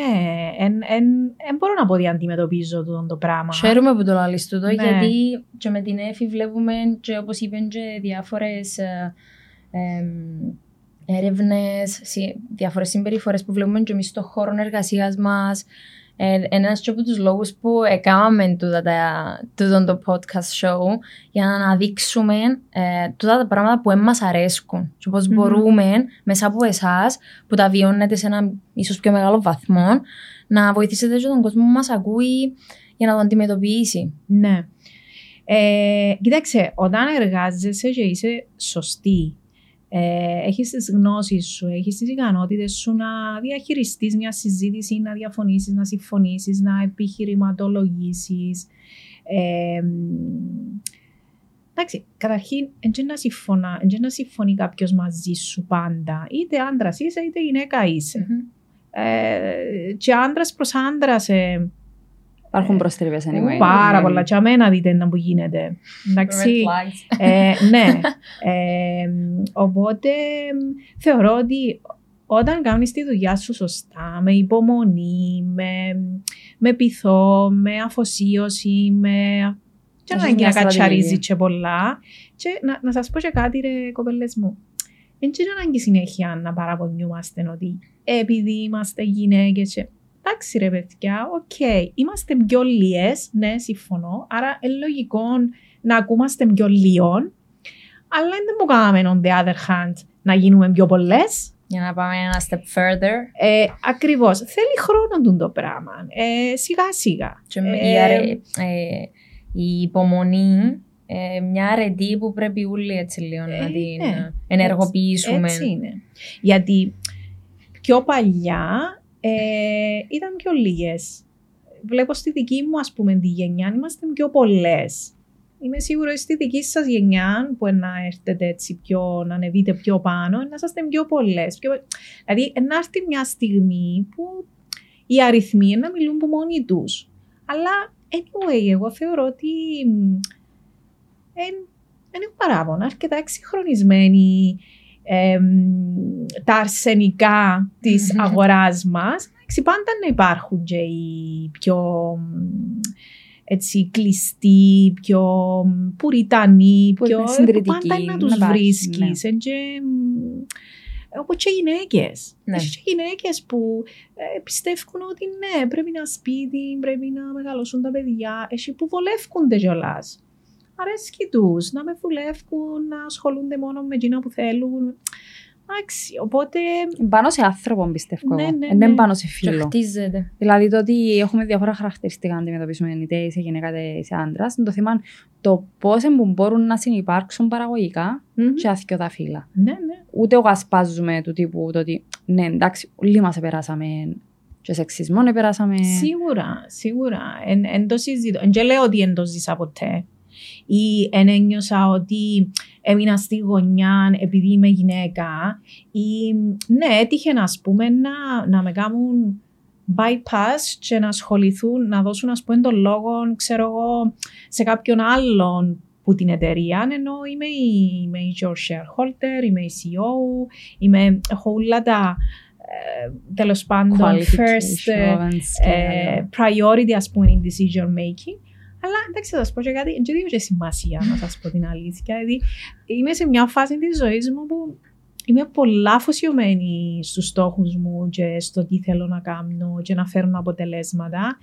Speaker 2: δεν μπορώ να πω ότι αντιμετωπίζω τούτο το πράγμα.
Speaker 1: Χαίρομαι που το λαλείς τούτο,
Speaker 2: Ναι.
Speaker 1: γιατί και με την Εφη βλέπουμε και όπως είπαν και διάφορες ε, εμ, έρευνες, συ- διάφορες συμπεριφορές που βλέπουμε και εμείς στον χώρο εργασίας μας. Ε, ένας και από τους λόγους που έκαναμε τούτα τα- τούτον το podcast show για να αναδείξουμε ε, τούτα τα πράγματα που δεν μας αρέσκουν και πώς
Speaker 2: Μμμ.
Speaker 1: μπορούμε μέσα από εσάς που τα βιώνετε σε ένα ίσως πιο μεγάλο βαθμό να βοηθήσετε και τον κόσμο που μας ακούει για να το αντιμετωπίσει.
Speaker 2: Ναι. Ε, κοίταξε, όταν εργάζεσαι και είσαι σωστή, ε, έχεις τις γνώσεις σου, έχεις τις ικανότητες σου να διαχειριστείς μια συζήτηση, να διαφωνήσεις, να συμφωνήσεις, να επιχειρηματολογήσεις. Ε, εντάξει, καταρχήν, δεν να, συμφωνά, εν να συμφωνεί κάποιος μαζί σου πάντα. Είτε άντρας είσαι, είτε γυναίκα είσαι. Ε, και άντρας προς άντρας ε,
Speaker 3: Υπάρχουν προστριβές anyway.
Speaker 2: Πάρα
Speaker 3: Ναι.
Speaker 2: πολλά. Και αμένα δείτε να που γίνεται. Εντάξει. ε, ναι. Ε, οπότε θεωρώ ότι όταν κάνεις τη δουλειά σου σωστά, με υπομονή, με, με πειθό, με αφοσίωση, με... Και
Speaker 3: Έχεις
Speaker 2: να
Speaker 3: μια
Speaker 2: να κατσαρίζει
Speaker 3: στρατηγική.
Speaker 2: και πολλά. Και να, να σας πω και κάτι ρε κοπέλες μου. Δεν είναι ανάγκη συνέχεια να παραπονιούμαστε ότι επειδή είμαστε γυναίκες και... εντάξει ρε παιδιά, οκ, είμαστε πιο λίες, ναι, συμφωνώ, άρα είναι λογικό να ακούμαστε πιο λίο, αλλά δεν μου κάναμε on the other hand να γίνουμε πιο πολλές.
Speaker 1: Για να πάμε ένα step further.
Speaker 2: Ε, ακριβώς. Θέλει χρόνο το πράγμα. Ε, σιγά σιγά.
Speaker 1: Και η, αρε, ε, η υπομονή, ε, μια αρετή που πρέπει όλοι έτσι λίγο να
Speaker 2: Ε,
Speaker 1: την
Speaker 2: ναι.
Speaker 1: ενεργοποιήσουμε.
Speaker 2: Έτσι είναι. Γιατί πιο παλιά ε, ήταν πιο λίγες. Βλέπω στη δική μου ας πούμε τη γενιά είμαστε πιο πολλές. Είμαι σίγουρη ότι στη δική σας γενιά που να έρθετε έτσι πιο, να ανεβείτε πιο πάνω, να είσαστε πιο πολλές. Πιο... Δηλαδή να έρθει μια στιγμή που οι αριθμοί να μιλούν που μόνοι τους. Αλλά anyway, εγώ θεωρώ ότι δεν έχω παράπονα, αρκετά εξυγχρονισμένοι εμ, τα αρσενικά της αγοράς μας. Εντάξει, πάντα να υπάρχουν και οι πιο μ, έτσι κλειστοί, πιο μ, πουριτανοί,
Speaker 3: Που
Speaker 2: πιο,
Speaker 3: είναι συντηρητικοί,
Speaker 2: που πάντα να
Speaker 3: να
Speaker 2: τους
Speaker 3: υπάρχει,
Speaker 2: βρίσκεις. Εν και, μ, όπως και γυναίκες.
Speaker 1: Ναι.
Speaker 2: Έχει και γυναίκες που ε, πιστεύουν ότι ναι, πρέπει να σπίτι, πρέπει να μεγαλώσουν τα παιδιά. Έχει που βολεύκονται κιόλα. Αρέσκει τους να με βουλεύουν, να ασχολούνται μόνο με εκείνα που θέλουν. Εντάξει, οπότε.
Speaker 3: Πάνω σε άνθρωπο πιστεύω
Speaker 2: Ναι,
Speaker 3: εγώ.
Speaker 2: ναι,
Speaker 3: Ε, Δεν
Speaker 2: ναι.
Speaker 3: πάνω σε
Speaker 1: Και
Speaker 3: φίλο.
Speaker 1: χτίζεται.
Speaker 3: Δηλαδή το ότι έχουμε διάφορα χαρακτηριστικά να αντιμετωπίσουμε είτε είσαι γυναίκα είτε είσαι άντρας. Το θέμα το πώς μπορούν να συνεπάρξουν παραγωγικά
Speaker 2: μμμ.
Speaker 3: και άθικιο τα φύλλα.
Speaker 2: Ναι, ναι.
Speaker 3: Ούτε εγώ ασπάζουμε του τύπου το ότι ναι, εντάξει, όλοι μας περάσαμε και σεξισμό περάσαμε.
Speaker 2: Σίγουρα, σίγουρα. Εν, εν το συζητώ. Εν και λέω ότι εν το ζήσα ποτέ. Ή εν ένιωσα ότι έμεινα στη γωνιά επειδή είμαι γυναίκα. Ή ναι, έτυχε να πούμε να, να με κάνουν bypass και να ασχοληθούν, να δώσουν ας πούμε τον λόγο, ξέρω εγώ, σε κάποιον άλλον που την εταιρεία, ενώ είμαι η, είμαι η your shareholder, είμαι η CEO, είμαι, έχω όλα τα ε, τέλος πάντων first ε,
Speaker 3: Qualifications και
Speaker 2: ε,
Speaker 3: άλλα.
Speaker 2: priority ας πούμε in decision making. Αλλά εντάξει, θα σας πω και κάτι, δεν δίνω και σημασία να σας πω την αλήθεια. Δηλαδή, είμαι σε μια φάση της ζωής μου που είμαι πολλά αφοσιωμένη στους στόχους μου και στο τι θέλω να κάνω και να φέρνω αποτελέσματα.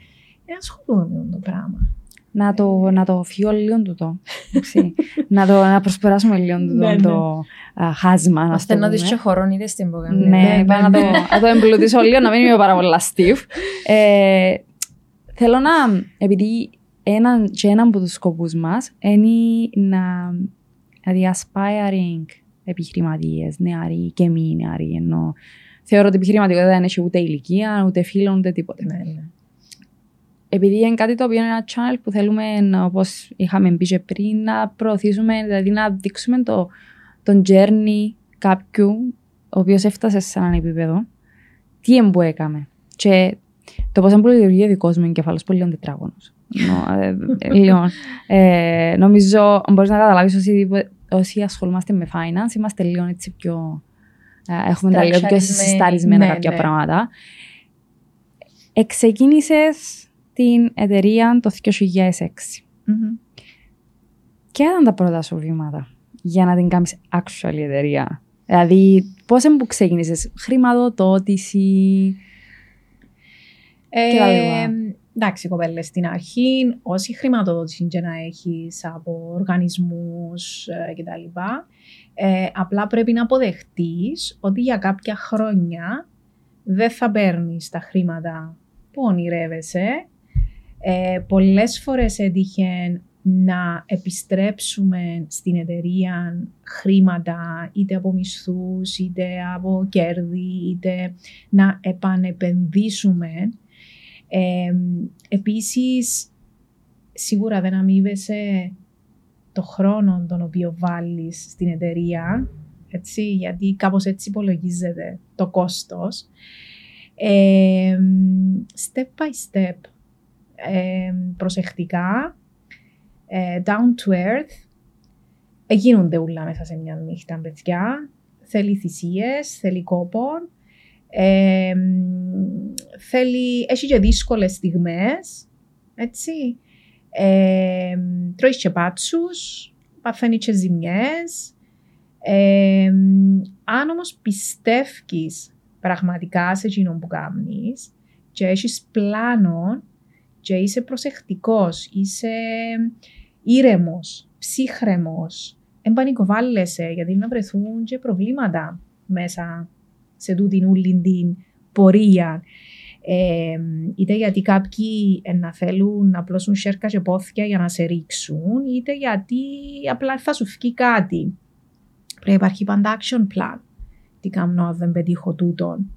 Speaker 2: Δεν ασχολούμαι με αυτό το πράγμα.
Speaker 3: Να το, να το φύγω λίγο τούτο. εντάξει. να, το, να προσπεράσουμε λίγο τούτο
Speaker 2: Ναι, ναι.
Speaker 3: το α, χάσμα. Να
Speaker 1: Ώστε
Speaker 3: το
Speaker 1: να δεις
Speaker 3: πούμε.
Speaker 1: και χώρο είτε στην που
Speaker 3: Ναι,
Speaker 2: Ναι,
Speaker 3: είπα να,
Speaker 2: ναι,
Speaker 3: το,
Speaker 2: ναι.
Speaker 3: να το εμπλουτίσω λίγο, να μην είμαι πάρα πολλά stiff. Ε, θέλω να, επειδή έναν και έναν από τους σκοπούς μας είναι να, δηλαδή aspiring επιχειρηματίες, νεαροί και μη νεαροί, ενώ θεωρώ ότι η επιχειρηματικότητα δεν έχει ούτε ηλικία, ούτε φίλων, ούτε τίποτε.
Speaker 2: Ναι, ναι.
Speaker 3: Επειδή είναι κάτι το οποίο είναι ένα channel που θέλουμε, όπως είχαμε πει και πριν, να προωθήσουμε, δηλαδή να δείξουμε το, τον journey κάποιου ο οποίος έφτασε σε έναν επίπεδο, τι εμπού έκαμε. Και το πώ εμπού λειτουργεί ο δικός μου εγκεφάλος, πολύ λίγο τετράγωνος. Λίγο. Ε, νομίζω μπορείς να καταλάβεις όσοι, όσοι ασχολούμαστε με finance, είμαστε λίγο έτσι πιο. ε, έχουμε τα λίγο πιο
Speaker 1: Στραξαρισμένοι.
Speaker 3: συσταρισμένα
Speaker 2: Ναι,
Speaker 3: κάποια
Speaker 2: ναι.
Speaker 3: πράγματα. Εξεκίνησες την εταιρεία το 2006.
Speaker 2: Μμμ.
Speaker 3: Ποια ήταν τα πρώτα σου βήματα για να την κάνεις actual εταιρεία; Δηλαδή, πώς που ξεκίνησες, χρηματοδότηση. Και τα λοιπά.
Speaker 2: Ε, εντάξει, κοπέλε, στην αρχή, όση χρηματοδότηση και να έχεις από οργανισμούς ε, κτλ., ε, απλά πρέπει να αποδεχτείς ότι για κάποια χρόνια δεν θα παίρνεις τα χρήματα που ονειρεύεσαι. Ε, πολλές φορές έτυχε να επιστρέψουμε στην εταιρεία χρήματα είτε από μισθούς, είτε από κέρδη, είτε να επανεπενδύσουμε. Ε, επίσης, σίγουρα δεν αμείβεσαι το χρόνο τον οποίο βάλεις στην εταιρεία, έτσι, γιατί κάπως έτσι υπολογίζεται το κόστος. Ε, step by step, ε, προσεκτικά, ε, down to earth, γίνονται ούλα μέσα σε μια νύχτα, παιδιά. Θέλει θυσίες, θέλει κόπο. Ε, θέλει, έχει και δύσκολες στιγμές, έτσι. Ε, τρώεις και πάτσους, παθαίνει και ζημιές. Ε, αν όμως πιστεύεις πραγματικά σε εκείνον που κάνεις και έχεις πλάνο και είσαι προσεκτικός, είσαι ήρεμος, ψύχρεμος, δεν πανικοβάλλεσαι γιατί να βρεθούν και προβλήματα μέσα σε τούτην ούλην την πορεία. Ε, είτε γιατί κάποιοι να θέλουν να πλώσουν σέρκα και πόθια για να σε ρίξουν, είτε γιατί απλά θα σου φύγει κάτι. Πρέπει να υπάρχει πάντα action plan. Τι κάνω αν δεν πετύχω τούτον.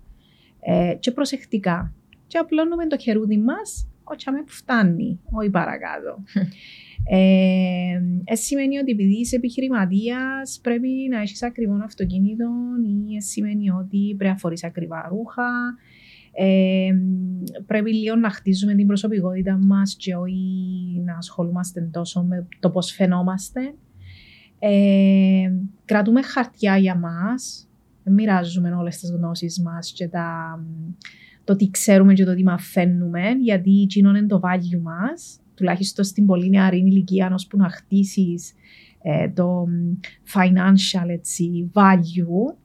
Speaker 2: Ε, και προσεκτικά. Και απλώνουμε το χερούδι μας, όχι που φτάνει, όχι παρακάτω. Ε, ε, σημαίνει ότι επειδή είσαι επιχειρηματίας, πρέπει να έχεις ακριβό αυτοκίνητο ή ε, σημαίνει ότι πρέπει να φορείς ακριβά ρούχα. Ε, πρέπει λίγο να χτίζουμε την προσωπικότητα μας και όχι να ασχολούμαστε τόσο με το πώς φαινόμαστε. Ε, κρατούμε χαρτιά για μας. Μοιράζουμε όλες τις γνώσεις μας και τα, το τι ξέρουμε και το τι μαθαίνουμε, γιατί εκείνο είναι το value μας τουλάχιστον στην πολύ νεαρή ηλικία, ώσπου να χτίσεις ε, το financial έτσι, value.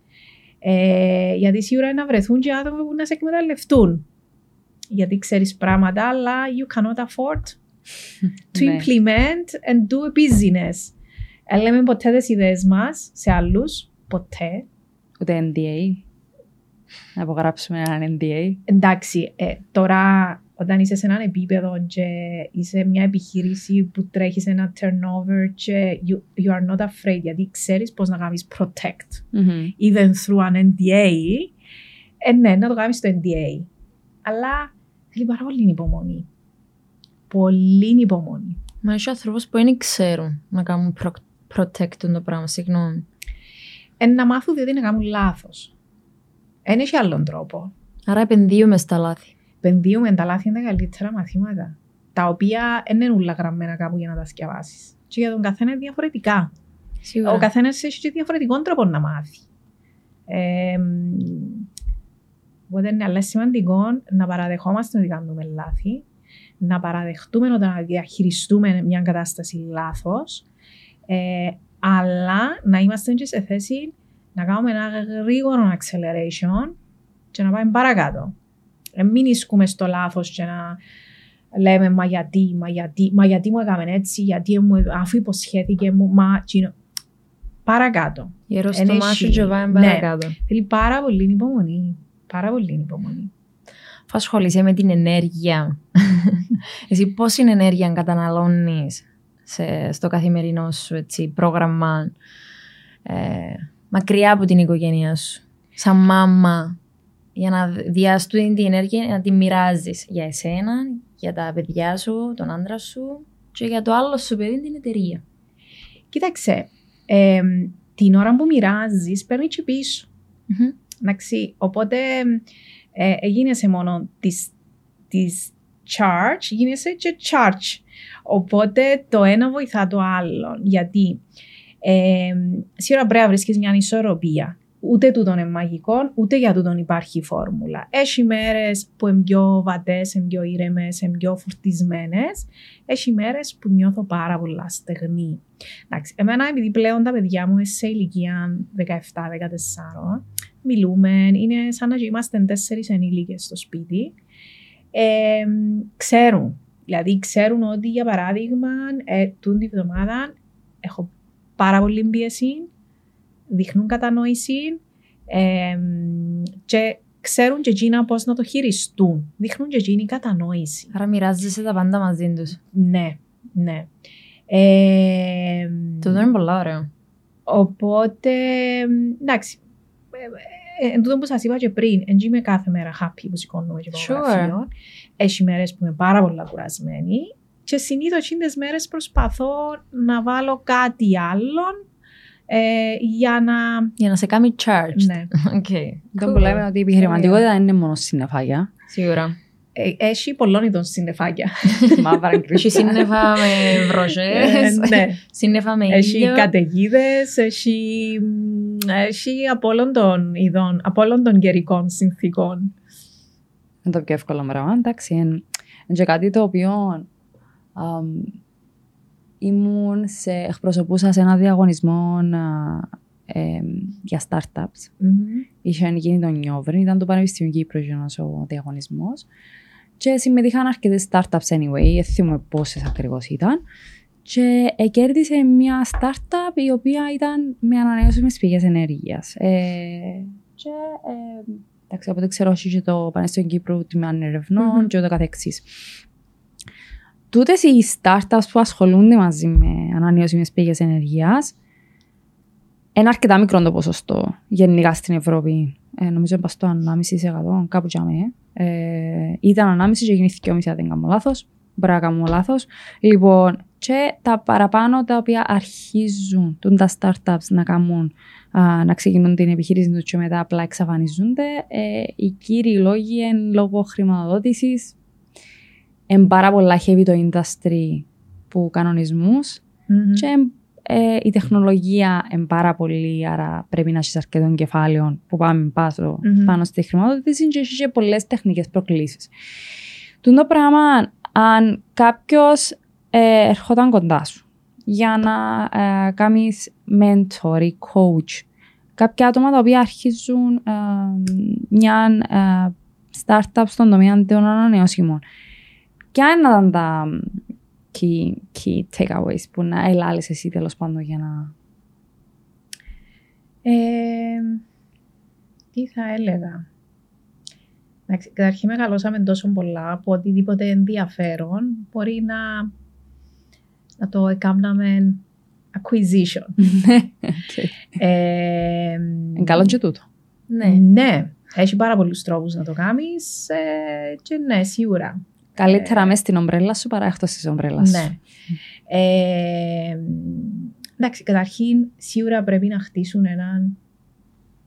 Speaker 2: Ε, γιατί σίγουρα είναι να βρεθούν και άτομα που να σε εκμεταλλευτούν. Γιατί ξέρεις πράγματα, αλλά you cannot afford to ναι. implement and do a business. Ε, λέμε ποτέ τις ιδέες μας σε άλλους. Ποτέ.
Speaker 3: Ούτε NDA. Να απογράψουμε ένα NDA.
Speaker 2: Εντάξει, ε, τώρα όταν είσαι σε έναν επίπεδο και είσαι μια επιχείρηση που τρέχει ένα turnover και you, you are not afraid γιατί ξέρεις πώς να κάνεις protect mm-hmm. even through an NDA ε, ναι, να το κάνεις το NDA αλλά θέλει πάρα πολύ υπομονή. Πολύ υπομονή.
Speaker 1: Μα έχει ανθρώπους που δεν ξέρουν να κάνουν protect το πράγμα, συγγνώμη.
Speaker 2: Ε, να μάθουν διότι να κάνουν λάθος δεν έχει άλλον τρόπο
Speaker 1: Άρα επενδύουμε στα λάθη
Speaker 2: επενδύουμε τα λάθη είναι τα καλύτερα μαθήματα. Τα οποία δεν είναι όλα γραμμένα κάπου για να τα σκεφάσει. Και για τον καθένα είναι διαφορετικά. Σίγουρα. Ο καθένας έχει και διαφορετικό τρόπο να μάθει. Ε, οπότε είναι αλλά σημαντικό να παραδεχόμαστε ότι κάνουμε λάθη, να παραδεχτούμε όταν διαχειριστούμε μια κατάσταση λάθος, ε, αλλά να είμαστε και σε θέση να κάνουμε ένα γρήγορο acceleration και να πάμε παρακάτω. Να μην ισκούμε στο λάθος και να λέμε μα γιατί, μα γιατί, μα γιατί μου έκαμε έτσι, γιατί μου, αφού υποσχέθηκε μου, μα Παρακάτω.
Speaker 1: Γερό στο μάσο και πάμε ναι. παρακάτω. Ναι.
Speaker 2: Θέλει πάρα πολύ υπομονή. Πάρα πολύ υπομονή.
Speaker 1: Θα ασχολείσαι με την ενέργεια. Εσύ πόση ενέργεια καταναλώνεις στο καθημερινό σου έτσι, πρόγραμμα ε, μακριά από την οικογένειά σου. Σαν μάμα, για να διάστου την ενέργεια να τη μοιράζεις για εσένα, για τα παιδιά σου, τον άντρα σου και για το άλλο σου παιδί την εταιρεία.
Speaker 2: Κοίταξε, ε, την ώρα που μοιράζεις, παίρνει και πίσω. Mm-hmm. οπότε ε, γίνεσαι μόνο της, της charge, γίνεσαι και charge. Οπότε το ένα βοηθά το άλλο. Γιατί ε, σίγουρα πρέπει να βρίσκεις μια ισορροπία. Ούτε τούτον είναι μαγικό, ούτε για τούτον υπάρχει φόρμουλα. Έχει μέρες που είναι πιο βατές, είναι πιο ήρεμες, είναι πιο φορτισμένες. Έχει μέρες που νιώθω πάρα πολλά στεγνή. Εντάξει, εμένα, επειδή πλέον τα παιδιά μου είναι σε ηλικία 17-14, μιλούμε, είναι σαν να είμαστε τέσσερις ενήλικες στο σπίτι. Ε, ξέρουν. Δηλαδή, ξέρουν ότι για παράδειγμα, ε, τούτη εβδομάδα έχω πάρα πολύ πίεση δείχνουν κατανόηση ε, και ξέρουν και εκείνα πώς να το χειριστούν. Δείχνουν και εκείνη κατανόηση.
Speaker 1: Άρα μοιράζεσαι τα πάντα μαζί τους.
Speaker 2: Ναι, ναι. Ε,
Speaker 1: το είναι πολύ ωραίο.
Speaker 2: Οπότε, εντάξει, ε, εν τούτο που σας είπα και πριν, δεν είμαι κάθε μέρα happy που σηκώνουμε και πάω sure. Έχει μέρες που είμαι πάρα πολύ κουρασμένη και συνήθως εκείνε μέρες προσπαθώ να βάλω κάτι άλλο ε, για να...
Speaker 1: Για να σε κάνει charge.
Speaker 2: Ναι.
Speaker 3: Okay. Δεν που λέμε ότι η επιχειρηματικότητα δεν είναι μόνο συννεφάκια.
Speaker 1: Σίγουρα.
Speaker 2: Ε, έχει πολλών ειδών συννεφάκια.
Speaker 1: Μαύρα Έχει σύννεφα με βροχές, ε, ναι. σύννεφα με ήλιο.
Speaker 2: Έχει καταιγίδες, έχει, έχει από όλων των ειδών, από όλων των καιρικών συνθήκων.
Speaker 3: Είναι το πιο εύκολο πράγμα, εντάξει. Είναι και κάτι το οποίο ήμουν σε, εκπροσωπούσα σε ένα διαγωνισμό ε, για startups.
Speaker 2: Μμμ.
Speaker 3: Είχε γίνει το Νιόβριν, ήταν το Πανεπιστήμιο Κύπρου γίνος ο διαγωνισμός. Και συμμετείχαν αρκετές startups anyway, δεν θυμάμαι πόσες ακριβώς ήταν. Και ε, κέρδισε μια startup η οποία ήταν με ανανεώσιμες πηγές ενέργειας. Ε, και ε, εντάξει, από ό,τι ξέρω, έχει και το Πανεπιστήμιο Κύπρου τμήμα ερευνών
Speaker 2: Μμμ.
Speaker 3: και ούτω καθεξής. Τούτες οι startups που ασχολούνται μαζί με ανανεώσιμες πηγές ενεργείας είναι αρκετά μικρό το ποσοστό γενικά στην Ευρώπη. Ε, νομίζω είναι στο 1,5% κάπου για με. Ε, ήταν 1,5% και γίνει 2,5% αν δεν κάνω λάθος. Μπορεί να κάνω λάθος. Λοιπόν, και τα παραπάνω τα οποία αρχίζουν τούν τα startups να κάνουν, α, να ξεκινούν την επιχείρηση τους και μετά απλά εξαφανίζονται, ε, οι κύριοι λόγοι είναι λόγω χρηματοδότησης, είναι πάρα πολλά heavy το industry που κανονισμούς
Speaker 2: Μμμ.
Speaker 3: και ε, η τεχνολογία είναι πάρα πολύ, άρα πρέπει να έχεις αρκετών κεφάλαιων που πάμε πάνω,
Speaker 2: Μμμ.
Speaker 3: πάνω στη χρηματοδότηση και έχεις και πολλές τεχνικές προκλήσεις. Τούν το πράγμα, αν κάποιος ε, ερχόταν κοντά σου για να ε, κάνεις mentor ή coach, κάποια άτομα τα οποία αρχίζουν ε, μια ε, startup στον τομέα των ανανεώσιμων. Ποια είναι να ήταν τα key, key takeaways που να ελάλεις εσύ τέλος πάντων για να...
Speaker 2: Ε, τι θα έλεγα; Εντάξει, καταρχήν μεγαλώσαμε τόσο πολλά που οτιδήποτε ενδιαφέρον μπορεί να, να το έκαναμε acquisition. Ε,
Speaker 3: Είναι καλό και τούτο.
Speaker 1: Ναι.
Speaker 2: ναι, έχει πάρα πολλούς τρόπους να το κάνεις ε, και ναι, σίγουρα.
Speaker 3: Καλύτερα μέσα στην ομπρέλα σου παρά εκτός της ομπρέλας σου.
Speaker 2: Ναι. Ε, εντάξει, καταρχήν σίγουρα πρέπει να χτίσουν έναν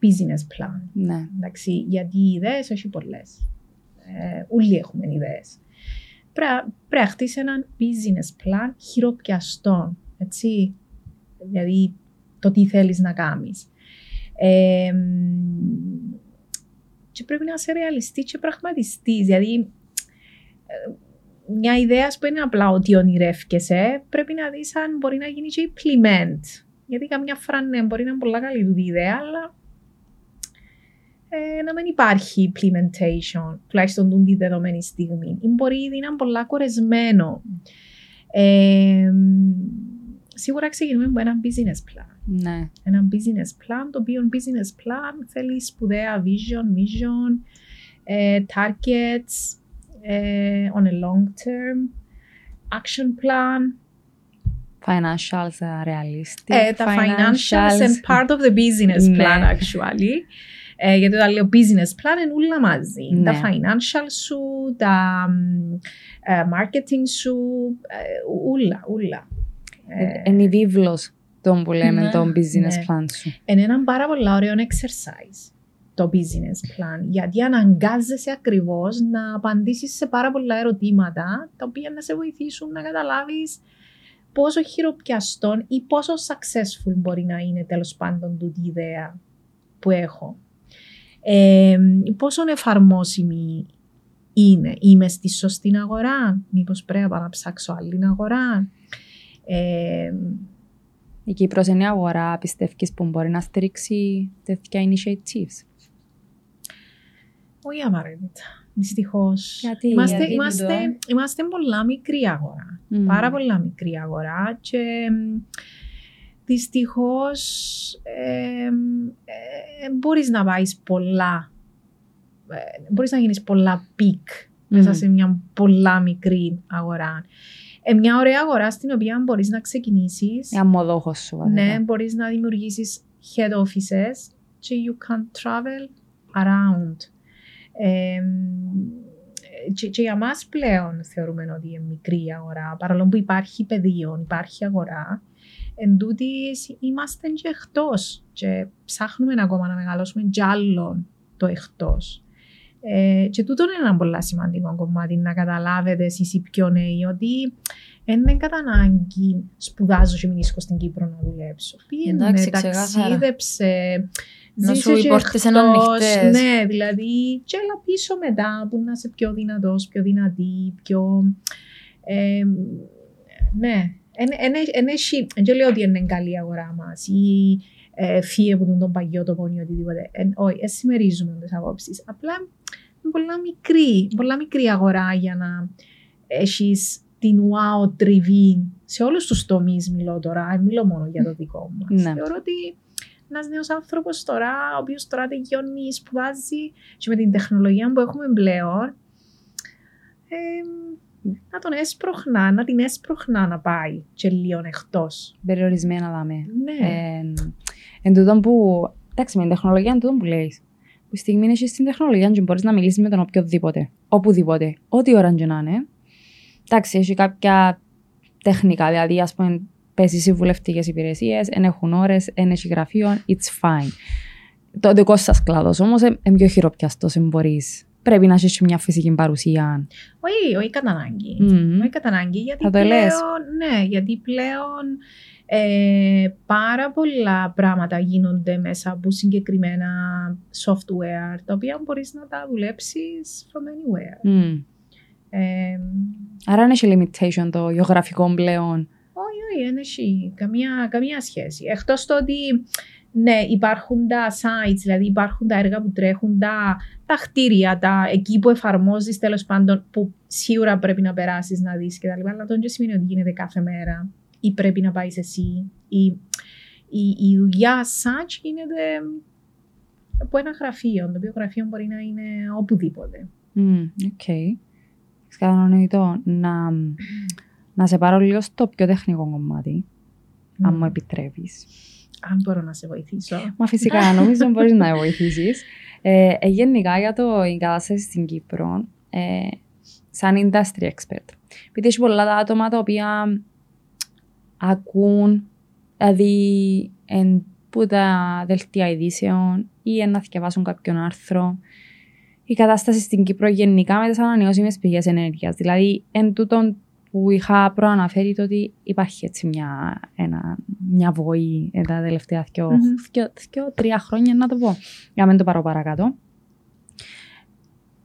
Speaker 2: business plan.
Speaker 3: Ναι.
Speaker 2: Εντάξει, γιατί οι ιδέες έχει πολλές. Ε, όλοι έχουμε ιδέες. Πρέ- Πρέπει να χτίσει έναν business plan χειροπιαστό. Έτσι, δηλαδή το τι θέλεις να κάνεις. Ε, και πρέπει να είσαι ρεαλιστής και πραγματιστής. Δηλαδή, ε, μια ιδέα που είναι απλά ότι ονειρεύκεσαι, πρέπει να δεις αν μπορεί να γίνει και implement. Γιατί καμιά φορά ναι, μπορεί να είναι πολλά καλή τούτη η ιδέα, αλλά ε, να μην υπάρχει implementation, τουλάχιστον τούτη τη δεδομένη στιγμή. Ή μπορεί ήδη να είναι πολλά κορεσμένο. Ε, σίγουρα ξεκινούμε με ένα business plan.
Speaker 3: ναι.
Speaker 2: Ένα business plan, το οποίο business plan θέλει σπουδαία vision, mission, ε, targets ε, on a long term, action plan,
Speaker 3: Financials are realistic.
Speaker 2: ε, τα financials and part of the business
Speaker 3: Ναι.
Speaker 2: plan actually. Ε, γιατί όταν λέω business plan είναι όλα μαζί.
Speaker 3: Ναι.
Speaker 2: Τα financial σου, τα μ, ε, marketing σου, ε, ούλα, ούλα. Ε,
Speaker 3: Είναι η βίβλος τον που λέμε,
Speaker 1: Ναι.
Speaker 3: το business
Speaker 2: Ναι.
Speaker 3: plan σου.
Speaker 2: είναι ένα πάρα πολύ ωραίο exercise το business plan, γιατί αναγκάζεσαι ακριβώς να απαντήσεις σε πάρα πολλά ερωτήματα, τα οποία να σε βοηθήσουν να καταλάβεις πόσο χειροπιαστόν ή πόσο successful μπορεί να είναι τέλος πάντων τούτη η ιδέα που έχω. Ε, πόσο εφαρμόσιμη είναι. Είμαι στη σωστή αγορά, μήπως πρέπει να πάω να ψάξω άλλη αγορά. Ε,
Speaker 3: Η Κύπρος είναι η αγορά, πιστεύεις που μπορεί να στηρίξει τέτοια initiatives;
Speaker 2: Όχι απαραίτητα. Δυστυχώς.
Speaker 3: Γιατί,
Speaker 2: είμαστε,
Speaker 1: γιατί
Speaker 2: είμαστε,
Speaker 1: τούτο;
Speaker 2: είμαστε πολλά μικρή αγορά.
Speaker 3: Μμμ.
Speaker 2: Πάρα πολλά μικρή αγορά και δυστυχώς ε, ε, μπορείς να πάει πολλά. Ε, μπορείς να γίνεις πολλά big μέσα
Speaker 3: Μμμ.
Speaker 2: σε μια πολλά μικρή αγορά. Ε, μια ωραία αγορά στην οποία μπορείς να ξεκινήσεις.
Speaker 3: Η αμμοδόχος σου.
Speaker 2: Ναι,
Speaker 3: βασικά.
Speaker 2: μπορείς να δημιουργήσεις head offices και you can travel around. Ε, και, και για μας πλέον θεωρούμε ότι είναι μικρή η αγορά, παρόλο που υπάρχει πεδίο, υπάρχει αγορά, εν τούτης είμαστε και εκτός και ψάχνουμε ακόμα να μεγαλώσουμε κι άλλον το εκτός. Ε, και τούτο είναι ένα πολύ σημαντικό κομμάτι να καταλάβετε εσείς οι πιο νέοι ότι δεν είναι κατά ανάγκη σπουδάζω και μείνω στην Κύπρο να δουλέψω. Πήγαινε,
Speaker 1: Εντάξει, ξεκάθαρα.
Speaker 2: ταξίδεψε,
Speaker 1: Να
Speaker 2: ζήσε
Speaker 1: σου οι
Speaker 2: και
Speaker 1: πόρτες είναι
Speaker 2: εκτός.
Speaker 1: ανοιχτές.
Speaker 2: Ναι, δηλαδή και έλα πίσω μετά που να είσαι πιο δυνατός, πιο δυνατή, πιο... Ε, ναι, δεν λέω ότι είναι καλή η αγορά μας ή ε, φύγε από τον παγιό τόπο ή οτιδήποτε. Ε, όχι, ε, συμμερίζουμε τις απόψεις. Απλά είναι πολλά μικρή, πολλά μικρή αγορά για να έχεις την wow τριβή σε όλους τους τομείς. Μιλώ τώρα, ε, μιλώ μόνο για το δικό μας.
Speaker 3: Ναι.
Speaker 2: Θεωρώ ότι ένας νέος άνθρωπος τώρα, ο οποίος τώρα τελειώνει, σπουδάζει και με την τεχνολογία που έχουμε πλέον, ε, να τον έσπροχνά, να την έσπροχνά να πάει και λίγο εκτός.
Speaker 3: Περιορισμένα δάμε.
Speaker 2: Ναι.
Speaker 3: Ε, εν τούτον που, εντάξει, με την τεχνολογία είναι τούτον που λέει. Που στη στιγμή έχεις την τεχνολογία και μπορείς να μιλήσεις με τον οποιοδήποτε, οπουδήποτε, ό,τι ώρα και να είναι. Εντάξει, έχει κάποια τεχνικά, δηλαδή ας πούμε πέσει συμβουλευτικέ υπηρεσίες, δεν έχουν ώρες, δεν έχει γραφείο, it's fine. Το δικό σας κλάδος όμως είναι πιο χειροπιαστός, μπορείς. Πρέπει να έχεις μια φυσική παρουσία.
Speaker 2: Όχι, όχι κατά ανάγκη.
Speaker 3: Μμμ.
Speaker 2: Όχι κατά ανάγκη, γιατί
Speaker 3: Θα το
Speaker 2: πλέον,
Speaker 3: λες.
Speaker 2: ναι, γιατί πλέον ε, πάρα πολλά πράγματα γίνονται μέσα από συγκεκριμένα software, τα οποία μπορείς να τα δουλέψεις from anywhere.
Speaker 3: Μμ.
Speaker 2: Ε,
Speaker 3: Άρα δεν έχει limitation το γεωγραφικό πλέον.
Speaker 2: Όχι, όχι, δεν έχει καμία, καμία σχέση. Εκτός το ότι ναι, υπάρχουν τα sites, δηλαδή υπάρχουν τα έργα που τρέχουν, τα, τα κτίρια, τα, εκεί που εφαρμόζεις τέλος πάντων, που σίγουρα πρέπει να περάσεις να δεις και τα λοιπά, αλλά το δεν σημαίνει ότι γίνεται κάθε μέρα ή πρέπει να πάεις εσύ ή η, η δουλειά as such γίνεται από ένα γραφείο, το οποίο γραφείο μπορεί να είναι οπουδήποτε.
Speaker 3: Μμ, Οκ. Κατανοητό. Να, να σε πάρω λίγο στο πιο τεχνικό κομμάτι, αν
Speaker 2: Μμ.
Speaker 3: μου επιτρέπεις.
Speaker 2: Αν μπορώ να σε βοηθήσω.
Speaker 3: Μα φυσικά, νομίζω μπορείς να με βοηθήσεις. Ε, ε, γενικά για το η κατάσταση στην Κύπρο, ε, σαν industry expert. Επειδή έχει πολλά τα άτομα τα οποία ακούν, δηλαδή εν, που τα δελτία ειδήσεων ή εν να διαβάσουν κάποιον άρθρο. Η κατάσταση στην Κύπρο γενικά με τις ανανεώσιμες πηγές ενέργειας. Δηλαδή, εν τούτον που είχα προαναφέρει το ότι υπάρχει έτσι μια, ένα, μια βοή ε, τα τελευταία δυο,
Speaker 2: Μμμ.
Speaker 3: δυο- δυο- τρία χρόνια, να το πω, για να μην το πάρω παρακάτω.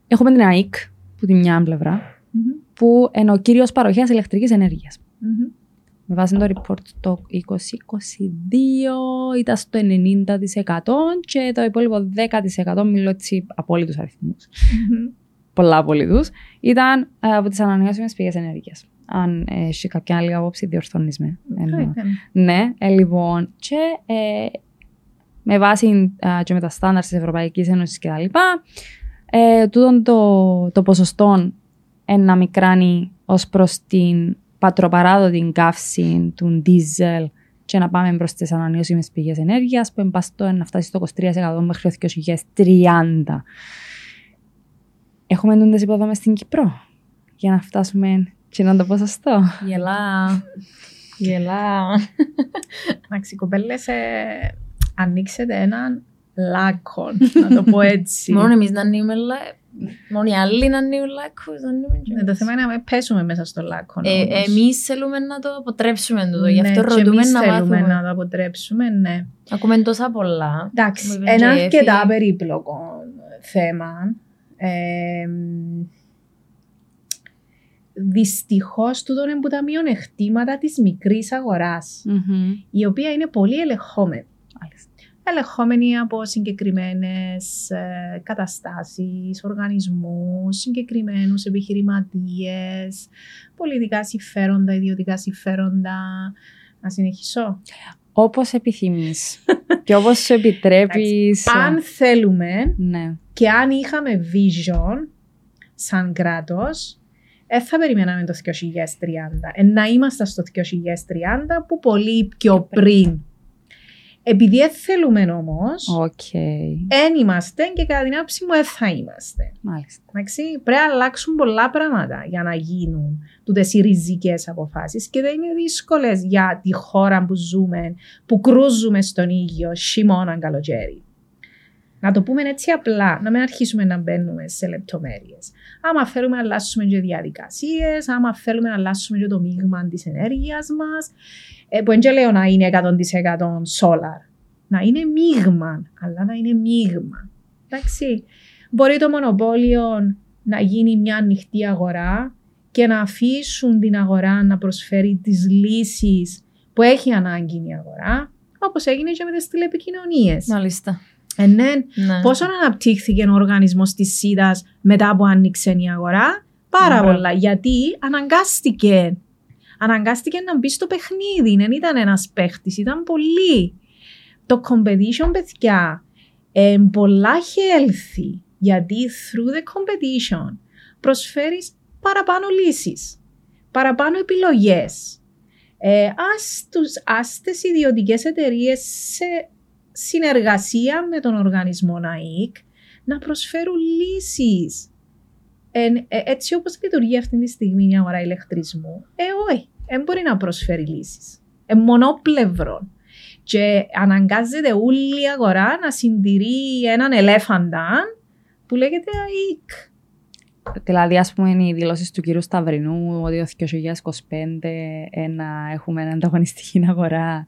Speaker 3: Έχουμε την ΑΕΚ, που τη μια πλευρά,
Speaker 2: Μμμ,
Speaker 3: που είναι ο κύριος παροχέας ηλεκτρικής ενέργειας.
Speaker 2: μμμ.
Speaker 3: Με βάση το report το 2022 ήταν στο 90% και το υπόλοιπο 10% μιλώ έτσι απόλυτους αριθμούς,
Speaker 2: Μμμ.
Speaker 3: πολλά απόλυτους, ήταν ε, από τις ανανεώσιμες πηγές ενέργειας. Αν ε, έχει κάποια άλλη άποψη, διορθώνεις με. Εννοώ.
Speaker 2: Ωραία.
Speaker 3: Ναι, ε, λοιπόν, και ε, με βάση ε, και με τα στάνταρ της Ευρωπαϊκής Ένωσης και τα λοιπά, ε, τούτον το, το ποσοστό ε, να μικράνει ως προς την πατροπαράδοτη καύση του ντίζελ και να πάμε προς τις ανανεώσιμες πηγές ενέργειας που εμπαστώ να φτάσει στο 23% μέχρι το 2030. Έχουμε τούντες υποδομές στην Κύπρο για να φτάσουμε και να το ποσοστό.
Speaker 1: Γελά. Γελά.
Speaker 2: Εντάξει, κοπέλες, ε, ανοίξετε έναν λάκκο, να το πω έτσι.
Speaker 1: Μόνο εμείς να ανοίγουμε λα- Μόνο οι άλλοι να ανοίγουν λάκκους, να ανοίγουμε και
Speaker 2: Ναι, το
Speaker 1: εμείς.
Speaker 2: θέμα είναι να μην πέσουμε μέσα στο λάκκο.
Speaker 1: Ε,
Speaker 2: όμως.
Speaker 1: Εμείς θέλουμε να το αποτρέψουμε τούτο, γι'
Speaker 2: Ναι,
Speaker 1: αυτό
Speaker 2: και
Speaker 1: ρωτούμε
Speaker 2: εμείς
Speaker 1: να
Speaker 2: θέλουμε
Speaker 1: μάθουμε.
Speaker 2: να το αποτρέψουμε, ναι.
Speaker 1: Ακούμε τόσα πολλά.
Speaker 2: Εντάξει,
Speaker 1: Μου είπαν
Speaker 2: ένα
Speaker 1: και
Speaker 2: αρκετά
Speaker 1: έφυγε.
Speaker 2: περίπλοκο θέμα. Ε, δυστυχώς τούτο είναι που τα μειονεκτήματα της μικρής αγοράς,
Speaker 3: Μμμ.
Speaker 2: η οποία είναι πολύ ελεγχόμενη.
Speaker 3: Μάλιστα.
Speaker 2: ελεγχόμενοι από συγκεκριμένες ε, καταστάσεις, οργανισμούς, συγκεκριμένους επιχειρηματίες, πολιτικά συμφέροντα, ιδιωτικά συμφέροντα. Να συνεχίσω.
Speaker 3: Όπως επιθυμείς και όπως σου επιτρέπεις.
Speaker 2: Αν θέλουμε
Speaker 3: Ναι.
Speaker 2: και αν είχαμε vision σαν κράτος, δεν θα περιμέναμε το 2030. Ε, να είμαστε στο 2030 που πολύ πιο πριν. Επειδή δεν θέλουμε όμως,
Speaker 3: Οκ.
Speaker 2: δεν είμαστε και κατά την άποψη μου δεν θα είμαστε.
Speaker 3: Μάλιστα.
Speaker 2: Εντάξει, πρέπει να αλλάξουν πολλά πράγματα για να γίνουν τούτες οι ριζικές αποφάσεις και δεν είναι δύσκολες για τη χώρα που ζούμε, που κρούζουμε στον ήλιο χειμώνα καλοκαίρι. Να το πούμε έτσι απλά, να μην αρχίσουμε να μπαίνουμε σε λεπτομέρειες. Άμα θέλουμε να αλλάσουμε και διαδικασίες, άμα θέλουμε να αλλάσουμε και το μείγμα της ενέργειας μας, ε, που δεν λέω να είναι 100% solar. Να είναι μείγμα, αλλά να είναι μείγμα. Εντάξει. Μπορεί το μονοπόλιο να γίνει μια ανοιχτή αγορά και να αφήσουν την αγορά να προσφέρει τις λύσεις που έχει ανάγκη η αγορά, όπως έγινε και με τις τηλεπικοινωνίες.
Speaker 1: Μάλιστα.
Speaker 2: Ε, ναι,
Speaker 1: Ναι.
Speaker 2: Πόσο αναπτύχθηκε ο οργανισμός της ΣΥΔΑ μετά που άνοιξε η αγορά; Πάρα
Speaker 1: Μπράβο.
Speaker 2: πολλά. Γιατί αναγκάστηκε. Αναγκάστηκε να μπει στο παιχνίδι. Δεν ήταν ένας παίχτης, ήταν πολύ. Το competition, παιδιά, ε, πολλά healthy. Γιατί through the competition προσφέρεις παραπάνω λύσεις, παραπάνω επιλογές. Ε, ας, τους, ας τις ιδιωτικές εταιρείες σε συνεργασία με τον οργανισμό ΝΑΙΚ να προσφέρουν λύσεις. Εν- ε, έτσι όπως λειτουργεί αυτή τη στιγμή η αγορά ηλεκτρισμού, ε, όχι, δεν μπορεί να προσφέρει λύσεις. Ε, μονοπλευρό. Και αναγκάζεται όλη η αγορά να συντηρεί έναν ελέφαντα που λέγεται ΑΕΚ.
Speaker 3: Δηλαδή, ας πούμε, οι δηλώσεις του κύριου Σταυρινού ότι το 2025 ε, να έχουμε μια ανταγωνιστική αγορά.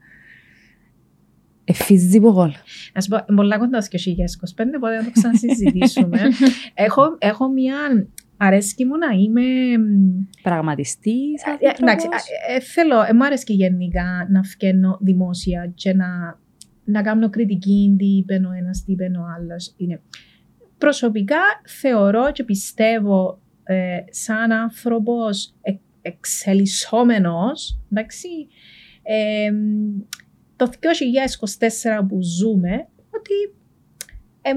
Speaker 3: Εφίζει πογόλ.
Speaker 2: Να σου πω, είναι πολλά κοντάς στο 2025, οπότε να το ξανασυζητήσουμε. έχω, έχω μια αρέσκει μου να είμαι μ,
Speaker 3: Πραγματιστής.
Speaker 2: Ε, Εντάξει, ε, ε, θέλω, ε, μου αρέσει και γενικά να φκένω δημόσια και να, να κάνω κριτική τι είπε ο ένας, τι είπε ο άλλος. Είναι. Προσωπικά θεωρώ και πιστεύω ε, σαν άνθρωπος ε, εξελισσόμενος, εντάξει, ε, το 2024 που ζούμε, ότι ε,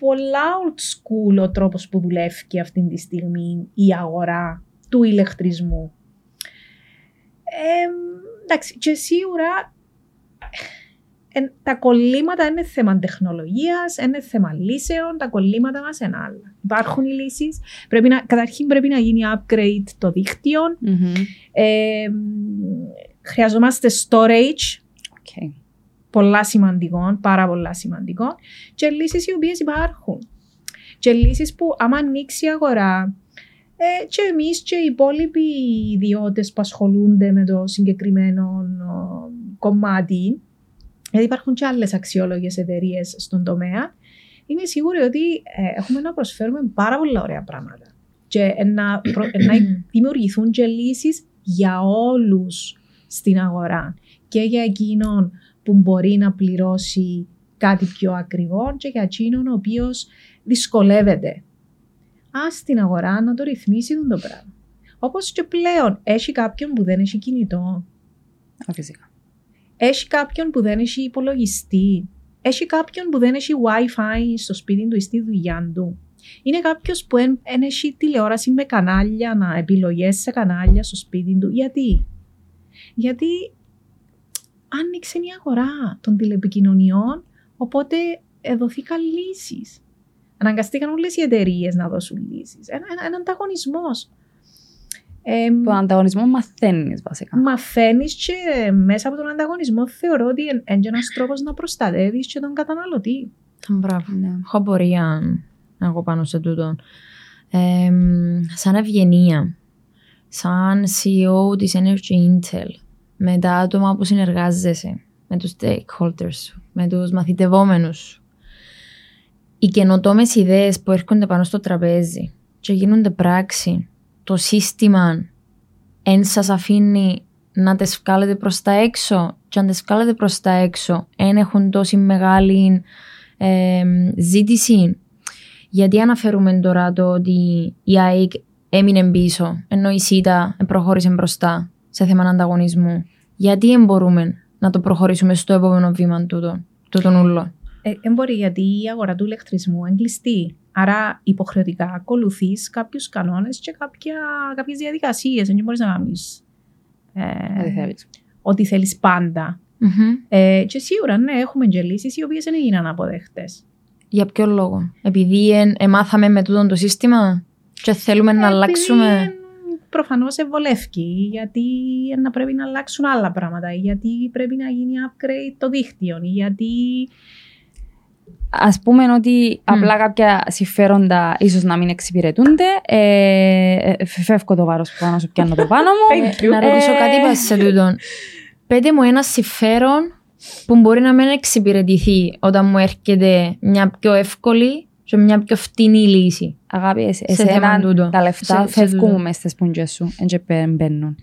Speaker 2: πολλά old school ο τρόπος που δουλεύει αυτή τη στιγμή η αγορά του ηλεκτρισμού. Ε, εντάξει, και σίγουρα ε, τα κολλήματα είναι θέμα τεχνολογίας, είναι θέμα λύσεων, τα κολλήματα μας είναι άλλα. Υπάρχουν οι λύσεις, πρέπει να, καταρχήν πρέπει να γίνει upgrade το δίκτυο, ε, χρειαζόμαστε storage,
Speaker 3: Ok.
Speaker 2: πολλά σημαντικό, πάρα πολλά σημαντικό, και λύσεις οι οποίες υπάρχουν. Και λύσεις που άμα ανοίξει η αγορά, ε, και εμείς και οι υπόλοιποι ιδιώτες που ασχολούνται με το συγκεκριμένο ο, κομμάτι, γιατί υπάρχουν και άλλες αξιόλογες εταιρείες στον τομέα, είμαι σίγουρη ότι ε, έχουμε να προσφέρουμε πάρα πολλά ωραία πράγματα. Και ε, να, προ- ε, να δημιουργηθούν και λύσεις για όλους στην αγορά. Και για εκείνον που μπορεί να πληρώσει κάτι πιο ακριβό και για εκείνον ο οποίος δυσκολεύεται. Ας την αγορά να το ρυθμίσει τον το πράγμα. Όπως και πλέον έχει κάποιον που δεν έχει κινητό,
Speaker 3: Α, Φυσικά.
Speaker 2: έχει κάποιον που δεν έχει υπολογιστή, έχει κάποιον που δεν έχει Wi-Fi στο σπίτι του ή στη δουλειά του. Είναι κάποιος που δεν έχει τηλεόραση με κανάλια, να επιλογές σε κανάλια στο σπίτι του. Γιατί; Γιατί άνοιξε η αγορά των τηλεπικοινωνιών, οπότε δοθήκαν λύσεις. Αναγκαστήκαν όλες οι εταιρείες να δώσουν λύσεις. Ένα, ένα, ένα ανταγωνισμός. Ε,
Speaker 3: Τον ανταγωνισμό μαθαίνεις βασικά.
Speaker 2: μαθαίνεις και μέσα από τον ανταγωνισμό θεωρώ ότι είναι ένας τρόπος να προστατεύεις και τον καταναλωτή.
Speaker 1: Μπράβο.
Speaker 3: Ναι.
Speaker 1: Έχω απορία εγώ πάνω σε τούτο. Ε, σαν ευγενία, σαν CEO της Energy Intel, με τα άτομα που συνεργάζεσαι, με τους stakeholders σου, με τους μαθητευόμενους σου, οι καινοτόμες ιδέες που έρχονται πάνω στο τραπέζι και γίνονται πράξη, το σύστημα εν σας αφήνει να τις βγάλετε προς τα έξω και αν τις βγάλετε προς τα έξω εν έχουν τόση μεγάλη ε, ζήτηση. Γιατί αναφέρουμε τώρα το ότι η ΑΕΚ έμεινε πίσω, ενώ η ΣΥΤΑ προχώρησε μπροστά σε θέμα ανταγωνισμού. Γιατί δεν μπορούμε να το προχωρήσουμε στο επόμενο βήμα τούτο, τούτον ούλο;
Speaker 2: Ε, δεν μπορεί γιατί η αγορά του ηλεκτρισμού είναι κλειστή. Άρα υποχρεωτικά ακολουθείς κάποιους κανόνες και κάποιες διαδικασίες. Δεν μπορείς να κάνεις
Speaker 3: Ό,τι θέλεις.
Speaker 2: ό,τι θέλεις πάντα.
Speaker 1: Μμμ.
Speaker 2: Ε, και σίγουρα ναι, έχουμε και λύσεις οι οποίες δεν έγιναν αποδέχτες.
Speaker 1: Για ποιο λόγο; Επειδή εν, εμάθαμε με τούτο το σύστημα και θέλουμε να αλλάξουμε.
Speaker 2: Προφανώς ευολεύει, γιατί να πρέπει να αλλάξουν άλλα πράγματα, γιατί πρέπει να γίνει upgrade το δίκτυο, γιατί.
Speaker 3: Ας πούμε ότι απλά κάποια συμφέροντα ίσως να μην εξυπηρετούνται. Ε, ε, φεύγω το βάρος που πάνω σου, πιάνω το πάνω μου.
Speaker 2: Thank you.
Speaker 1: Να ρωτήσω
Speaker 3: Ε,
Speaker 1: κάτι πας σε τούτον. Πέτε μου ένα συμφέρον που μπορεί να μην εξυπηρετηθεί όταν μου έρχεται μια πιο εύκολη και μια πιο φτηνή λύση.
Speaker 3: Αγάπη, εσ-
Speaker 1: Σε θέμα
Speaker 3: εσένα
Speaker 1: τούτο.
Speaker 3: τα λεφτά
Speaker 1: Σε- σε
Speaker 3: φεύγουν
Speaker 1: τούτο.
Speaker 3: μες στις πουντζές σου, δεν και μπαι- μπαίνουν.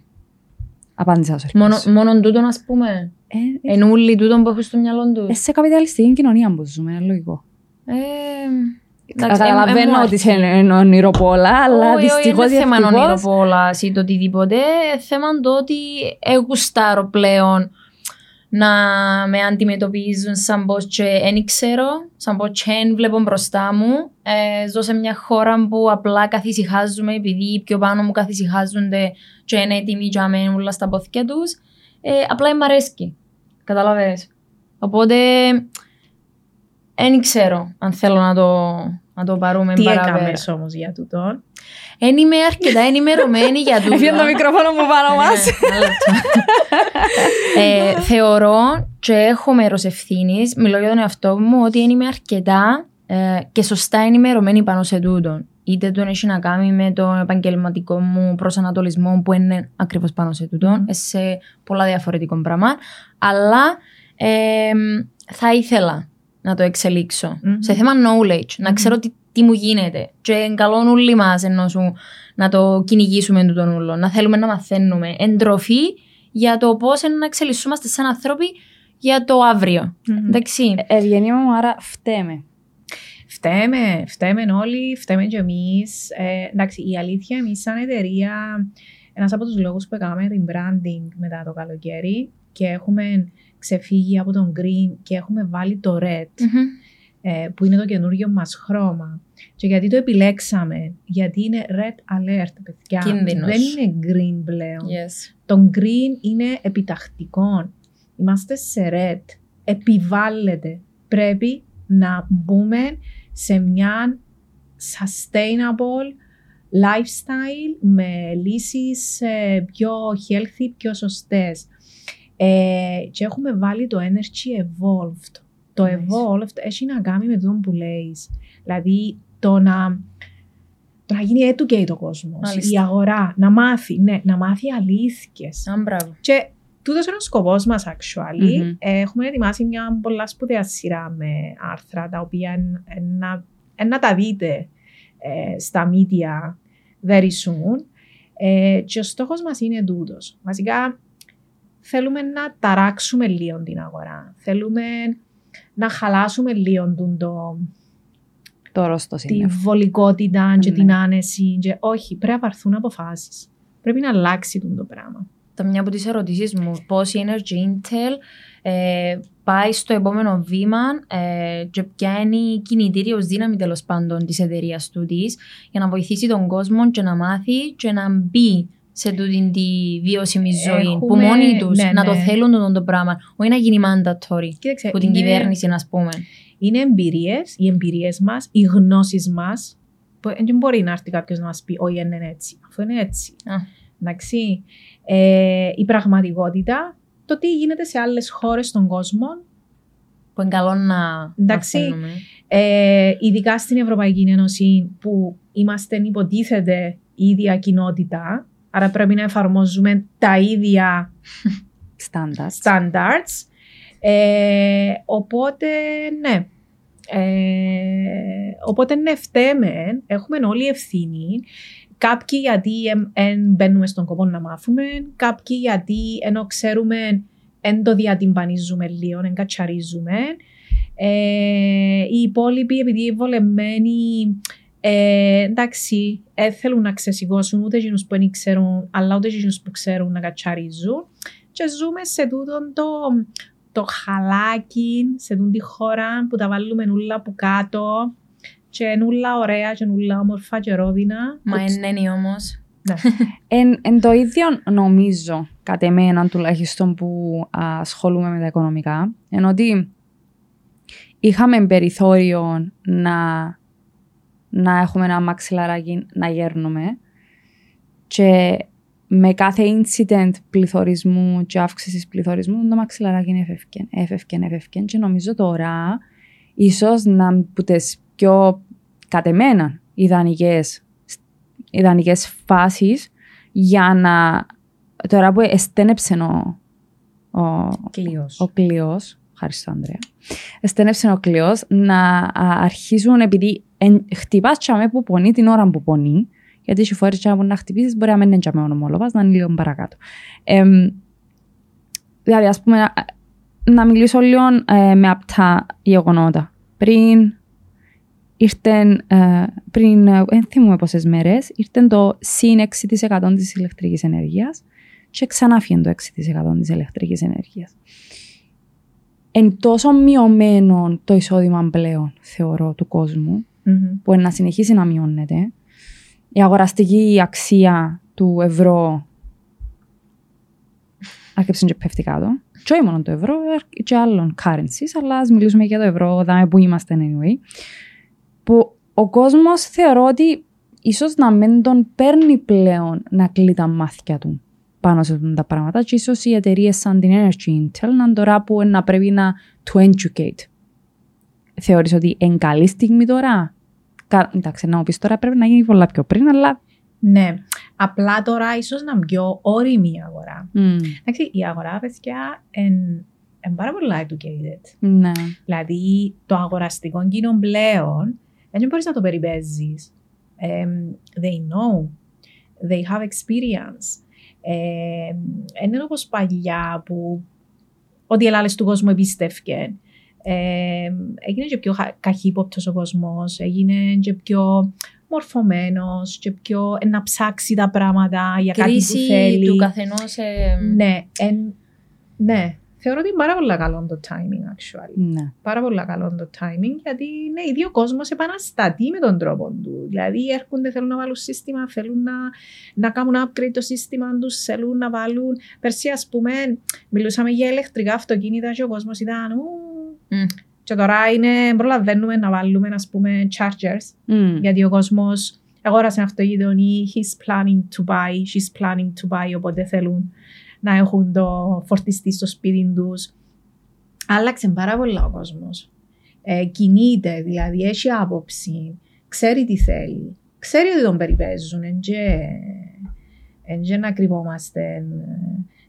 Speaker 3: Απάντησα σου.
Speaker 1: Μόνο, μόνο τούτο, ας πούμε.
Speaker 3: Ε, ε,
Speaker 1: Εν ούλοι τούτον που έχουν στο μυαλό του.
Speaker 3: ε, σε καπιταλιστική κοινωνία που ζούμε, είναι λογικό.
Speaker 1: Ε, εντάξει,
Speaker 3: Καταλαβαίνω
Speaker 1: εν- εν μου
Speaker 3: ότι
Speaker 1: αρκεί.
Speaker 3: είναι ονειροπόλα, αλλά
Speaker 1: Όχι, όχι,
Speaker 3: δυστυχώς
Speaker 1: είναι θέμα
Speaker 3: διευτυχώς
Speaker 1: ονειροπόλας ή το οτιδήποτε. Θέμα το ότι εγουστάρω πλέον να με αντιμετωπίζουν σαν πως και δεν ξέρω, σαν πως και δεν βλέπω μπροστά μου. Ε, ζω σε μια χώρα που απλά καθησυχάζουμε επειδή οι πιο πάνω μου καθησυχάζονται και είναι έτοιμοι και αμένουν όλα στα πόθηκια τους. Ε, απλά μ' αρέσκει. Καταλαβες. Οπότε δεν ξέρω αν θέλω να το, να το πάρουμε
Speaker 2: Τι
Speaker 1: παραπέρα.
Speaker 2: έκαμες όμως για τούτο.
Speaker 1: Δεν είμαι αρκετά ενημερωμένη για τούτα.
Speaker 3: Έφυγε το μικρόφωνο μου πάνω μας.
Speaker 1: Ναι, ένα λεπτό. ε, θεωρώ και έχω μέρος ευθύνης, μιλώ για τον εαυτό μου, ότι δεν είμαι αρκετά ε, και σωστά ενημερωμένη πάνω σε τούτον. Είτε τον έχει να κάνει με τον επαγγελματικό μου προσανατολισμό που είναι ακριβώς πάνω σε τούτον,
Speaker 2: Μμμ.
Speaker 1: ε, σε πολλά διαφορετικό πράγμα. Αλλά ε, θα ήθελα να το εξελίξω
Speaker 2: Μμμ.
Speaker 1: σε θέμα knowledge, να
Speaker 2: Μμμ.
Speaker 1: ξέρω τι, τι μου γίνεται. Και είναι καλό όλοι μας ενώ σου να το κυνηγήσουμε τούτον ούλο, να θέλουμε να μαθαίνουμε. Εντροφή για το πώς να εξελισσόμαστε σαν άνθρωποι για το αύριο.
Speaker 2: Μμμ.
Speaker 1: Εντάξει.
Speaker 3: Ε, Ευγενία μου, άρα φταίμε.
Speaker 2: Φταίμε, φταίμε όλοι, φταίμε και εμείς. Ε, εντάξει, η αλήθεια, εμείς σαν εταιρεία, ένας από τους λόγους που έκαναμε rebranding μετά το καλοκαίρι και έχουμε ξεφύγει από τον green και έχουμε βάλει το red,
Speaker 1: Μμμ.
Speaker 2: ε, που είναι το καινούργιο μας χρώμα. Και γιατί το επιλέξαμε, γιατί είναι red alert, παιδιά.
Speaker 1: Κίνδυνος.
Speaker 2: Δεν είναι green πλέον.
Speaker 1: Yes.
Speaker 2: Το green είναι επιτακτικό. Είμαστε σε red. Επιβάλλεται. Πρέπει να μπούμε σε μια sustainable lifestyle με λύσεις ε, πιο healthy, πιο σωστές. Ε, και έχουμε βάλει το energy evolved. Το
Speaker 1: Nice.
Speaker 2: evolved έχει να κάνει με το που λέεις. Δηλαδή το να, το να γίνει educate ο κόσμος,
Speaker 1: Μάλιστα.
Speaker 2: η αγορά, να μάθει, ναι, να μάθει αλήθειες.
Speaker 1: Α, μπράβο.
Speaker 2: Και τούτος είναι ο σκοπός μας, actually.
Speaker 3: Μμμ.
Speaker 2: Ε, Έχουμε ετοιμάσει μια πολλά σπουδαία σειρά με άρθρα τα οποία εν- εν να, εν να τα δείτε ε, στα media very soon. Ε, και ο στόχος μας είναι τούτος. Βασικά θέλουμε να ταράξουμε λίγο την αγορά. Θέλουμε να χαλάσουμε λίγο τούν το,
Speaker 3: Το ρόστο
Speaker 2: τη
Speaker 3: είναι.
Speaker 2: βολικότητα και
Speaker 3: Ναι.
Speaker 2: την άνεση. Και όχι, πρέπει να πάρθουν αποφάσεις. Πρέπει να αλλάξει τούν το πράγμα.
Speaker 1: Τα μια από τις ερωτήσεις μου, πώς η Energy Intel ε, πάει στο επόμενο βήμα ε, και ποια είναι η κινητήριος δύναμη τέλος πάντων της εταιρείας του της για να βοηθήσει τον κόσμο και να μάθει και να μπει σε τούτη τη βιώσιμη ζωή που
Speaker 2: Έχουμε-
Speaker 1: μόνοι τους
Speaker 2: ναι,
Speaker 1: να το
Speaker 2: ναι.
Speaker 1: θέλουν το, το πράγμα, όχι να γίνει mandatory
Speaker 2: Κοίταξε,
Speaker 1: από την
Speaker 2: είναι-
Speaker 1: κυβέρνηση να πούμε.
Speaker 2: Είναι εμπειρίες, οι εμπειρίες μας, οι γνώσεις μας. Δεν μπορεί να έρθει κάποιος να μας πει: Όχι, δεν είναι έτσι. Αφού είναι έτσι.
Speaker 1: Α.
Speaker 2: Εντάξει. Ε, η πραγματικότητα, το τι γίνεται σε άλλες χώρες στον κόσμο,
Speaker 1: Που είναι καλό να
Speaker 2: Εντάξει.
Speaker 1: μαθαίνουμε.
Speaker 2: ε, ειδικά στην Ευρωπαϊκή Ένωση, που είμαστε υποτίθεται η ίδια κοινότητα, άρα πρέπει να εφαρμόζουμε τα ίδια
Speaker 3: Στάνταρτ.
Speaker 2: standards. Ε, οπότε, ναι. Ε, οπότε, ναι, φταίμε. Έχουμε όλοι ευθύνη. Κάποιοι γιατί εμ- εν μπαίνουμε στον κόπο να μάθουμε. Κάποιοι γιατί ενώ ξέρουμε εν το διατυμπανίζουμε λίγο, εν κατσαρίζουμε. Ε, οι υπόλοιποι επειδή βολεμένοι ε, εντάξει, δεν θέλουν να ξεσηκώσουν ούτε εκείνους που δεν ξέρουν, αλλά ούτε εκείνους που ξέρουν να κατσαρίζουν και ζούμε σε τούτον το, το χαλάκι, σε τούτη τη χώρα που τα βάλουμε όλα από κάτω και είναι όλα ωραία και είναι όλα όμορφα και ρόδινα.
Speaker 1: Μα
Speaker 2: Που-
Speaker 1: είναι όμως.
Speaker 2: Ναι.
Speaker 3: Εν, εν το ίδιο νομίζω, κατ' εμένα τουλάχιστον που α, ασχολούμαι με τα οικονομικά, ενώ ότι είχαμε περιθώριο να, να έχουμε ένα μαξιλαράκι να γέρνουμε και με κάθε incident πληθωρισμού και αύξησης πληθωρισμού το μαξιλαράκι έφευκε, έφευκε, έφευκε και νομίζω τώρα ίσως να από τις πιο κατ' εμένα ιδανικές, ιδανικές φάσεις για να τώρα που εστένεψε ο, ο,
Speaker 2: Κλείος.
Speaker 3: ο κλειός, ευχαριστώ Ανδρέα, εστένεψε ο κλειός να α, αρχίσουν επειδή εν, χτυπάς τσάμε που πονεί την ώρα που πονεί, γιατί έχει φορές τσάμε που να χτυπήσεις μπορεί να μην είναι τσάμε ο νομόλογας, να είναι λίγο παρακάτω. Εμ, δηλαδή ας πούμε να μιλήσω λίγο ε, με απτά γεγονότα. Πριν ήρθαν, ε, πριν, ε, δεν θυμούμαι πόσες μέρες, ήρθε το συν 6% της ηλεκτρικής ενέργειας και ξανά φύγει το 6% της ηλεκτρικής ενέργειας. Εν τόσο μειωμένο το εισόδημα πλέον, θεωρώ, του κόσμου,
Speaker 2: Μμμ.
Speaker 3: που να συνεχίσει να μειώνεται. Η αγοραστική αξία του ευρώ άρχισε και πέφτει κάτω. Και όχι μόνο το ευρώ, ε, και άλλων currencies, αλλά ας μιλήσουμε για το ευρώ, δάμε που είμαστε anyway. Που ο κόσμος θεωρώ ότι ίσως να μην τον παίρνει πλέον να κλεί τα μάτια του πάνω σε αυτά τα πράγματα και ίσως οι εταιρείες σαν την Energy Intel να είναι τώρα που να πρέπει να to educate. Θεωρείς ότι είναι καλή στιγμή τώρα; Κα... Εντάξει, να μου πεις τώρα πρέπει να γίνει πολλά πιο πριν, αλλά...
Speaker 2: Ναι. Απλά τώρα ίσως να είναι πιο όρημη η αγορά.
Speaker 3: μ,
Speaker 2: Εντάξει, η αγορά, παιδιά, είναι πάρα πολλά educated.
Speaker 3: ναι.
Speaker 2: Δηλαδή, το αγοραστικό κοινό πλέον δεν μπορείς να το περιπέζεις. Εμ, they know. They have experience. Ε, είναι όπως παλιά που ό,τι ελάλες του κόσμου εμπίστευκε. Ε, έγινε και πιο χα- καχύποπτος ο κόσμος, έγινε και πιο μορφωμένος και πιο ε, να ψάξει τα πράγματα για κάτι που
Speaker 1: Κρίση
Speaker 2: θέλει.
Speaker 1: του καθενός... ε,
Speaker 2: Ναι, εν, ναι. Θεωρώ ότι είναι πάρα πολύ καλό το timing, actually.
Speaker 3: ναι.
Speaker 2: Πάρα πολύ καλό το timing, γιατί ναι, ήδη ο κόσμος επαναστατεί με τον τρόπο του. Δηλαδή, έρχονται, θέλουν να βάλουν σύστημα, θέλουν να, να κάνουν upgrade το σύστημα τους, θέλουν να βάλουν. Πέρσι, ας πούμε, μιλούσαμε για ηλεκτρικά αυτοκίνητα και ο κόσμος ήταν. «Ου».
Speaker 1: Μ,
Speaker 2: Και τώρα είναι, προλαβαίνουμε να βάλουμε, ας πούμε, chargers,
Speaker 3: Μ,
Speaker 2: γιατί ο κόσμος αγόρασε ένα αυτοκίνητο ή he's planning to buy, she's planning to buy, οπότε θέλουν να έχουν το φορτιστή στο σπίτι τους. Άλλαξε πάρα πολλά ο κόσμος. Ε, κινείται, δηλαδή έχει άποψη, ξέρει τι θέλει, ξέρει ότι τον περιπέζουν, εν και, εν και να κρυβόμαστε ε,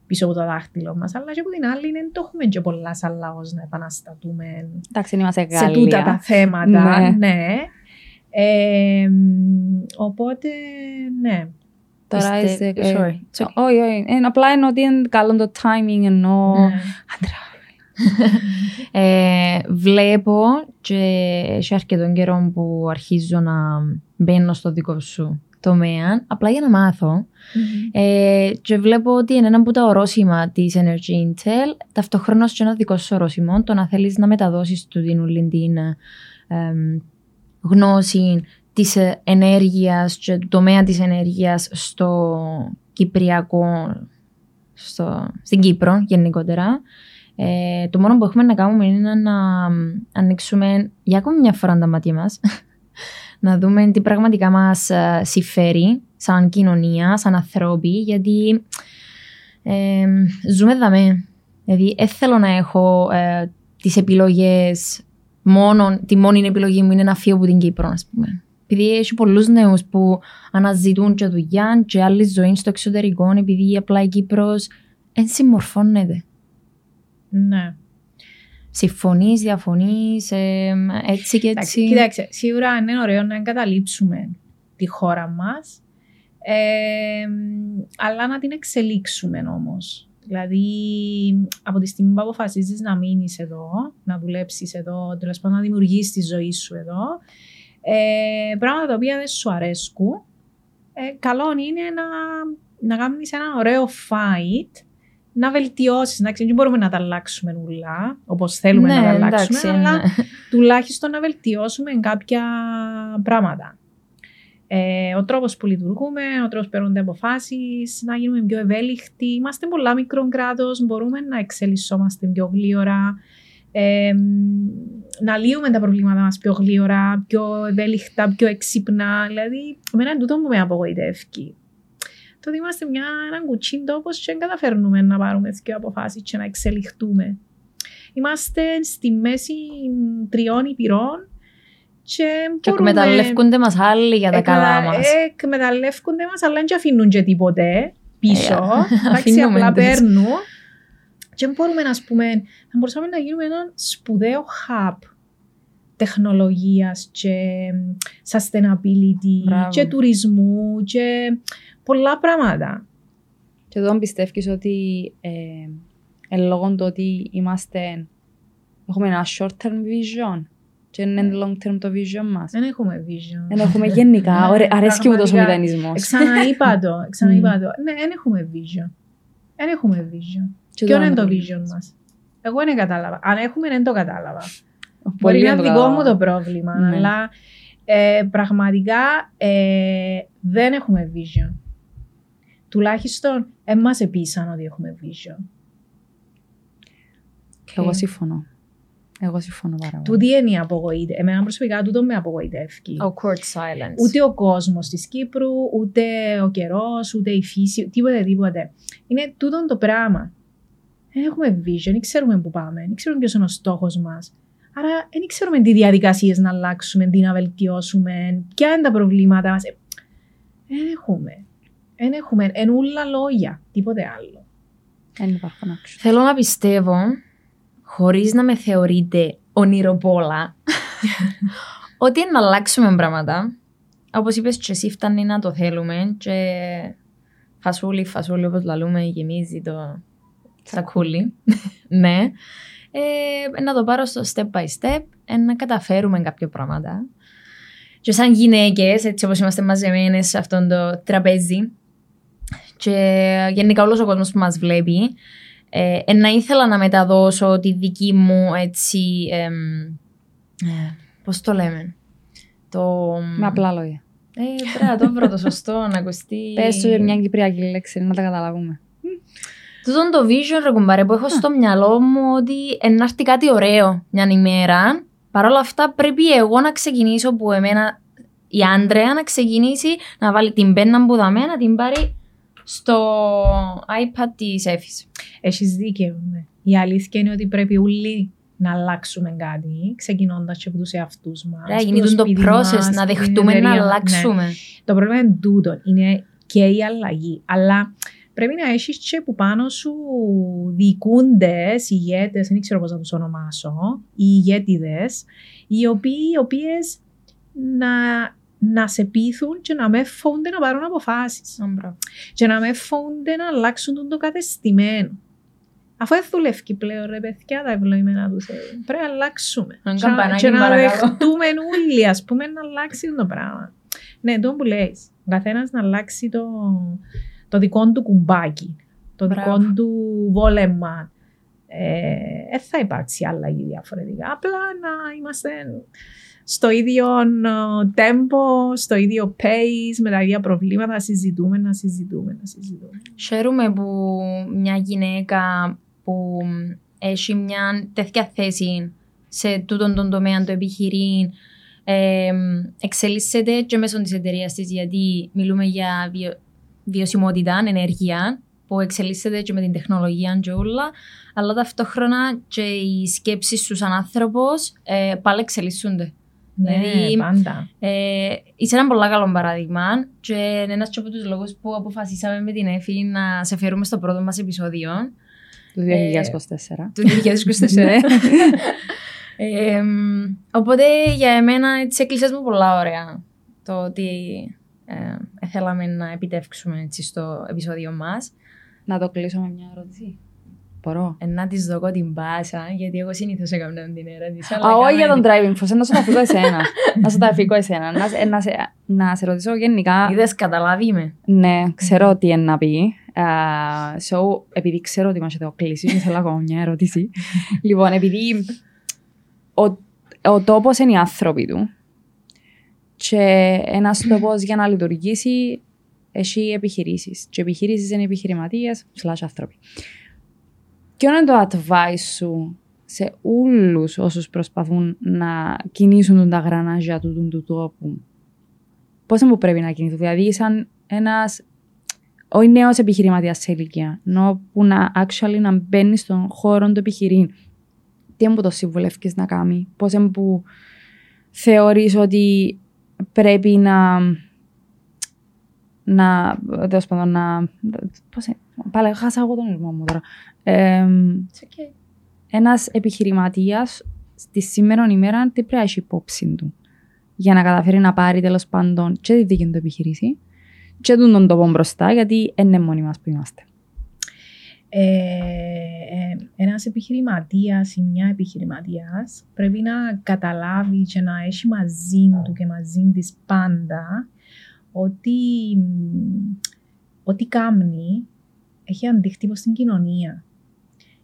Speaker 2: πίσω από το δάχτυλο μας, αλλά και από την άλλη δεν το έχουμε και πολλά σαν λαός να επαναστατούμε
Speaker 3: Εντάξει, είμαστε
Speaker 2: σε τούτα τα
Speaker 3: Γαλλία.
Speaker 2: θέματα.
Speaker 3: Ναι.
Speaker 2: Ναι. Ε, μ, οπότε, ναι.
Speaker 3: Τώρα
Speaker 1: Είστε-
Speaker 3: είστε... ε,
Speaker 1: sorry, it's okay.
Speaker 3: Όχι, όχι. Ε, Απλά είναι ότι είναι καλό το timing ενώ...
Speaker 2: Ναι.
Speaker 3: Άντρα.
Speaker 1: Ε, βλέπω και έχει αρκετόν καιρό που αρχίζω να μπαίνω στο δικό σου τομέα, απλά για να μάθω. Ε, και βλέπω ότι είναι ένα από τα ορόσημα της Energy Intel, ταυτόχρονα και ένας δικός σου ορόσημο, το να θέλεις να μεταδώσεις του την ούλη την ε, εμ, γνώση της ε, ενέργειας και του τομέα της ενέργειας στο Κυπριακό, στο, στην Κύπρο γενικότερα. Ε, το μόνο που έχουμε να κάνουμε είναι να ανοίξουμε για ακόμη μια φορά τα μάτια μας, να δούμε τι πραγματικά μας ε, συμφέρει σαν κοινωνία, σαν ανθρώποι, γιατί ε, ζούμε δαμέ. Δηλαδή, δεν θέλω να έχω ε, τις επιλογές μόνο, τη μόνη επιλογή μου είναι να φύγω από την Κύπρο, ας πούμε. Επειδή έχει πολλούς νέους που αναζητούν και δουλειά και άλλη ζωή στο εξωτερικό, επειδή απλά η Κύπρος δεν συμμορφώνεται.
Speaker 2: Ναι.
Speaker 1: Συμφωνείς, διαφωνείς, ε, έτσι και
Speaker 2: Εντάξει,
Speaker 1: έτσι.
Speaker 2: Κοιτάξτε, σίγουρα είναι ωραίο να εγκαταλείψουμε τη χώρα μας, ε, αλλά να την εξελίξουμε όμως. Δηλαδή, από τη στιγμή που αποφασίζεις να μείνεις εδώ, να δουλέψεις εδώ, τέλος πάντων να δημιουργήσεις τη ζωή σου εδώ, ε, πράγματα τα οποία δεν σου αρέσκουν, ε, καλό είναι να, να κάνεις ένα ωραίο fight, να βελτιώσεις. Εντάξει, δεν μπορούμε να τα αλλάξουμε όλα, όπως θέλουμε να τα αλλάξουμε,
Speaker 1: εντάξει,
Speaker 2: αλλά
Speaker 1: ναι.
Speaker 2: τουλάχιστον να βελτιώσουμε κάποια πράγματα. Ε, ο τρόπος που λειτουργούμε, ο τρόπος που παίρνονται αποφάσεις, να γίνουμε πιο ευέλικτοι. Είμαστε πολλά μικρό κράτος, μπορούμε να εξελισσόμαστε πιο γλύωρα, ε, να λύουμε τα προβλήματα μας πιο γλύωρα, πιο ευέλικτα, πιο έξυπνα. Δηλαδή, εμένα είναι τούτο που με απογοητεύει. Το ότι είμαστε μια, έναν κουτσίν τόπος και δεν καταφέρνουμε να πάρουμε δύο αποφάσεις και να εξελιχτούμε. Είμαστε στη μέση τριών υπηρών και,
Speaker 1: Και
Speaker 2: μπορούμε-
Speaker 1: εκμεταλλεύκονται μας άλλοι για τα καλά
Speaker 2: Εκμετα-
Speaker 1: μας.
Speaker 2: ε, Εκμεταλλεύκονται μας, αλλά δεν και αφήνουν και τίποτε πίσω.
Speaker 1: Ε,
Speaker 2: Εντάξει,
Speaker 1: αφήνουμε
Speaker 2: απλά
Speaker 1: τις.
Speaker 2: παίρνουν. Και μπορούμε να πούμε, θα μπορούσαμε να γίνουμε ένα σπουδαίο hub τεχνολογίας και sustainability
Speaker 1: Μπράβο.
Speaker 2: και τουρισμού και πολλά πράγματα.
Speaker 3: Και εδώ πιστεύεις ότι ε, εν λόγω του ότι είμαστε, έχουμε ένα short-term vision και είναι long-term το vision μας.
Speaker 2: Δεν έχουμε vision.
Speaker 3: Δεν έχουμε γενικά,
Speaker 2: Ναι,
Speaker 3: ωραία, αρέσκει μου τόσο ο
Speaker 2: πραγματικά.
Speaker 3: μηδενισμός.
Speaker 2: Ξαναείπα το, ξαναείπα το. Ναι, δεν έχουμε vision. Δεν έχουμε vision.
Speaker 3: Και
Speaker 2: Ποιο
Speaker 3: το
Speaker 2: είναι το
Speaker 3: άλλο.
Speaker 2: vision μας; Εγώ δεν κατάλαβα. Αν έχουμε, δεν το κατάλαβα.
Speaker 3: Πολύ
Speaker 2: Μπορεί να είναι
Speaker 3: το
Speaker 2: δικό
Speaker 3: κατάλαβα.
Speaker 2: μου το πρόβλημα,
Speaker 3: Ναι.
Speaker 2: αλλά ε, πραγματικά ε, δεν έχουμε vision. Τουλάχιστον δεν μας επίσαν ότι έχουμε vision.
Speaker 3: Εγώ συμφωνώ. Εγώ συμφωνώ πάρα πολύ.
Speaker 2: Τούτη είναι η απογοήτευση. Εμένα προσωπικά τούτο με απογοητεύει.
Speaker 1: Awkward silence.
Speaker 2: Ούτε ο κόσμος της Κύπρου, ούτε ο καιρός, ούτε η φύση, τίποτε, τίποτε. Είναι τούτο το πράγμα. Δεν έχουμε vision, δεν ξέρουμε πού πάμε, δεν ξέρουμε ποιος είναι ο στόχος μας. Άρα δεν ξέρουμε τι διαδικασίες να αλλάξουμε, τι να βελτιώσουμε, ποια είναι τα προβλήματά μας. Δεν έχουμε. Δεν έχουμε. Εν ούλα λόγια, τίποτε άλλο.
Speaker 3: Δεν υπάρχουν άξιο.
Speaker 1: Θέλω να πιστεύω, χωρίς να με θεωρείτε ονειροπόλα, ότι είναι να αλλάξουμε πράγματα. Όπως είπες και εσύ φτάνει να το θέλουμε και φασούλι, φασούλι όπως λαλούμε γεμίζει το σακούλι. ναι. Ε, να το πάρω στο step by step, ε, να καταφέρουμε κάποια πράγματα. Και σαν γυναίκες, έτσι όπως είμαστε μαζεμένες σε αυτό το τραπέζι, και γενικά όλος ο κόσμος που μας βλέπει, ε, ε, να ήθελα να μεταδώσω τη δική μου έτσι, εμ, ε, πώς το λέμε, το...
Speaker 3: Με απλά λόγια.
Speaker 1: Ε, πρέπει να το βρω το σωστό, να ακουστεί...
Speaker 3: Πες του μια κυπριακή λέξη, να τα καταλαβούμε.
Speaker 1: Τούτον το vision, ρε κουμπάρε, που έχω στο μυαλό μου ότι να έρθει κάτι ωραίο μια ημέρα. Παρ' όλα αυτά πρέπει εγώ να ξεκινήσω που εμένα η Άντρεα να ξεκινήσει να βάλει την πένα που δαμέ, να την πάρει στο iPad της Εφης.
Speaker 2: Έχεις δίκαιο. Ναι. Η αλήθεια είναι ότι πρέπει όλοι να αλλάξουμε κάτι, ξεκινώντας και από τους εαυτούς μας.
Speaker 1: Ρε, γίνει το process, να δεχτούμε να αλλάξουμε.
Speaker 2: Το πρόβλημα είναι τούτο. Είναι και η αλλαγή. Αλλά πρέπει να έχεις και που πάνω σου διοικούντες, ηγέτες, δεν ξέρω πώς να τους ονομάσω, οι ηγέτιδες, οι οποίοι οι οποίες να, να σε πείθουν και να με φοβούνται να πάρουν αποφάσεις.
Speaker 1: Α, μπράβο.
Speaker 2: Και να με φοβούνται να αλλάξουν τον το κατεστημένο. Αφού δεν δουλεύει πλέον, ρε παιδιά, τα ευλογημένα τους Θεού. Πρέπει να αλλάξουμε.
Speaker 1: Ένα
Speaker 2: Και να-
Speaker 1: καμπανάκι,
Speaker 2: Και να
Speaker 1: παρακαλώ.
Speaker 2: δεχτούμε όλοι, ας πούμε, να αλλάξει το πράγμα. Ναι, το που λέει. Ο καθένας να αλλάξει το, το δικό του κουμπάκι, το
Speaker 1: Μπράβο.
Speaker 2: δικό του βόλεμα. Δεν θα υπάρξει αλλαγή διαφορετικά. Απλά να είμαστε στο ίδιο τέμπο, στο ίδιο pace, με τα ίδια προβλήματα, να συζητούμε, να συζητούμε, να συζητούμε.
Speaker 1: Χαίρομαι που μια γυναίκα που έχει μια τέτοια θέση σε τούτον τον τομέα το επιχειρήν ε, εξελίσσεται και μέσω της εταιρείας της γιατί μιλούμε για βιο, βιωσιμότητα, ενέργεια που εξελίσσεται και με την τεχνολογία και όλα αλλά ταυτόχρονα και οι σκέψεις σου σαν άνθρωπος ε, πάλι εξελίσσονται.
Speaker 2: Ναι,
Speaker 1: Δηλαδή,
Speaker 2: πάντα.
Speaker 1: Ε, είσαι ένα πολύ καλό παράδειγμα και είναι ένας και από τους λόγους που αποφασίσαμε με την Εφη να σε φέρουμε στο πρώτο μας επεισόδιο
Speaker 3: Το
Speaker 1: Ε,
Speaker 3: 2024.
Speaker 1: του 2024. ε, οπότε για εμένα έτσι έκλεισες μου πολλά ωραία το ότι ε, θέλαμε να επιτεύξουμε έτσι στο επεισόδιο μας.
Speaker 3: Να το κλείσω με μια ερώτηση. Μπορώ.
Speaker 1: Ε, να της δω την πάσα, γιατί εγώ συνήθως έκανα την ερώτηση. αλλά
Speaker 3: Α, όχι
Speaker 1: κάμε
Speaker 3: για τον
Speaker 1: την-
Speaker 3: driving force, να σου τα αφήκω εσένα. να σου τα αφήκω εσένα. Να, σε- να, σε, να σε ρωτήσω γενικά.
Speaker 1: Είδες καταλάβει με.
Speaker 3: Ναι, ξέρω τι είναι να πει. Α, so, επειδή ξέρω ότι μας το κλείσει, και θέλω ακόμα μια ερώτηση. λοιπόν, επειδή ο, ο τόπος είναι οι άνθρωποι του και ένας τόπος για να λειτουργήσει έχει επιχειρήσεις. Και επιχειρήσεις είναι επιχειρηματίες, slash άνθρωποι. Ποιο είναι το advice σου σε όλους όσους προσπαθούν να κινήσουν τα γρανάζια του, του, του τόπου. Πώς μου πρέπει να κινηθούν, δηλαδή σαν ένας όχι νέος επιχειρηματίας σε ηλικία, ενώ που να actually να μπαίνει στον χώρο του επιχειρήν. Τι είναι που το συμβουλεύει να κάνει, πώς είναι που θεωρείς ότι πρέπει να. Να. τέλος πάντων να. Πώς είναι, πάλι χάσα εγώ τον ήρμό μου τώρα. Ε,
Speaker 1: It's okay.
Speaker 3: Ένας επιχειρηματίας στη σήμερα ημέρα τι πρέπει να έχει υπόψη του; Για να καταφέρει να πάρει τέλος πάντων και τη δική του επιχείρηση και τον τον τόπο μπροστά, γιατί δεν είναι μόνοι μας που είμαστε.
Speaker 2: ε, ε, ένας επιχειρηματίας ή μια επιχειρηματίας πρέπει να καταλάβει και να έχει μαζί του και μαζί της πάντα ότι ό,τι κάνει έχει αντίκτυπο στην κοινωνία.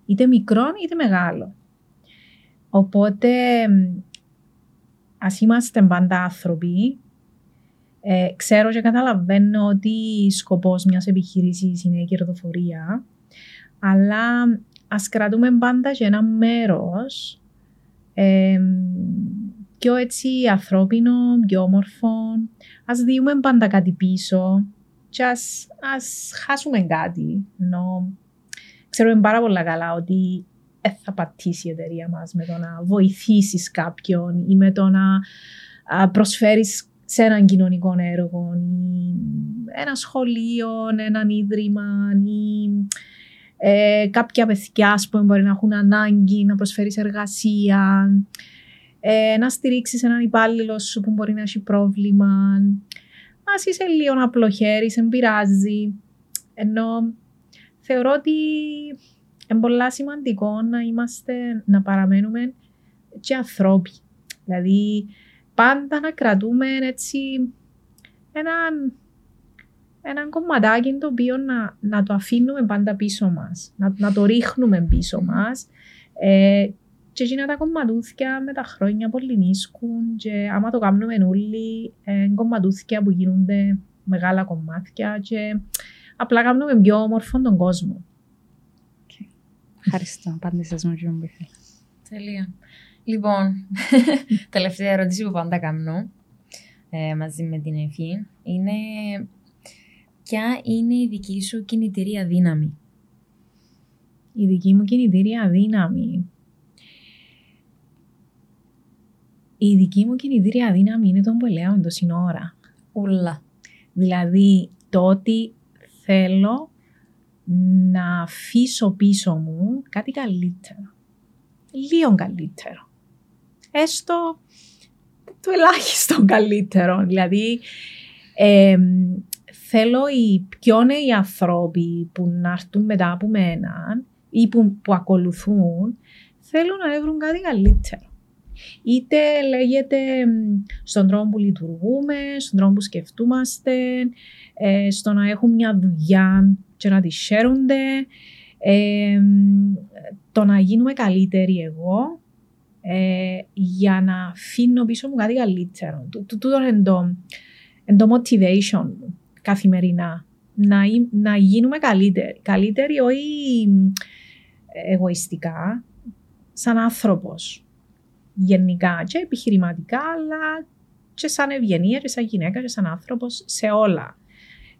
Speaker 2: Είτε μικρό είτε μεγάλο. Οπότε ας είμαστε πάντα άνθρωποι ε, ξέρω και καταλαβαίνω ότι σκοπός μιας επιχείρησης είναι η κερδοφορία, αλλά ας κρατούμε πάντα και ένα μέρος ε, πιο έτσι ανθρώπινο, πιο όμορφο. Ας δούμε πάντα κάτι πίσω και ας, ας χάσουμε κάτι. Ενώ ξέρουμε πάρα πολύ καλά ότι δεν θα πατήσει η εταιρεία μας με το να βοηθήσεις κάποιον ή με το να προσφέρεις σε έναν κοινωνικό έργο ή ένα σχολείο, έναν ίδρυμα ή ε, κάποια παιδιά που μπορεί να έχουν ανάγκη να προσφέρεις εργασία, ε, να στηρίξεις έναν υπάλληλο σου που μπορεί να έχει πρόβλημα. Α είσαι λίγο απλοχέρι, σε πειράζει. Ενώ θεωρώ ότι είναι πολύ σημαντικό να είμαστε, να παραμένουμε και ανθρώποι. Δηλαδή, πάντα να κρατούμε έτσι έναν, έναν κομματάκι το οποίο να, να το αφήνουμε πάντα πίσω μας, να, να το ρίχνουμε πίσω μας ε, και εκείνα τα κομματούθια με τα χρόνια πολυνίσκουν και άμα το κάνουμε όλοι, ε, κομματούθια που γίνονται μεγάλα κομμάτια και απλά κάνουμε πιο όμορφο τον κόσμο.
Speaker 3: Ευχαριστώ. Απάντησες μου, Γιούμπη.
Speaker 1: Τελεία. Λοιπόν, τελευταία ερώτηση που πάντα κάνω ε, μαζί με την Εφή είναι ποια είναι η δική σου κινητήρια δύναμη;
Speaker 2: Η δική μου κινητήρια δύναμη. Η δική μου κινητήρια δύναμη είναι το που λέω το σύνορα.
Speaker 1: Ούλα.
Speaker 2: Δηλαδή το ότι θέλω να αφήσω πίσω μου κάτι καλύτερο. Λίγο καλύτερο έστω το ελάχιστο καλύτερο. Δηλαδή, θέλω οι πιο νέοι άνθρωποι που να έρθουν μετά από μένα ή που, που ακολουθούν, θέλουν να βρουν κάτι καλύτερο. Είτε λέγεται στον τρόπο που λειτουργούμε, στον τρόπο που σκεφτούμαστε, ε, στο να έχουν μια δουλειά και να τη χαίρονται, το να γίνουμε καλύτεροι εγώ, ε, για να αφήνω πίσω μου κάτι καλύτερο. Τούτο είναι το, το motivation μου καθημερινά. Να, να γίνουμε καλύτεροι. Καλύτεροι όχι εγωιστικά, σαν άνθρωπος γενικά και επιχειρηματικά, αλλά και σαν ευγενία και σαν γυναίκα και σαν άνθρωπος σε όλα.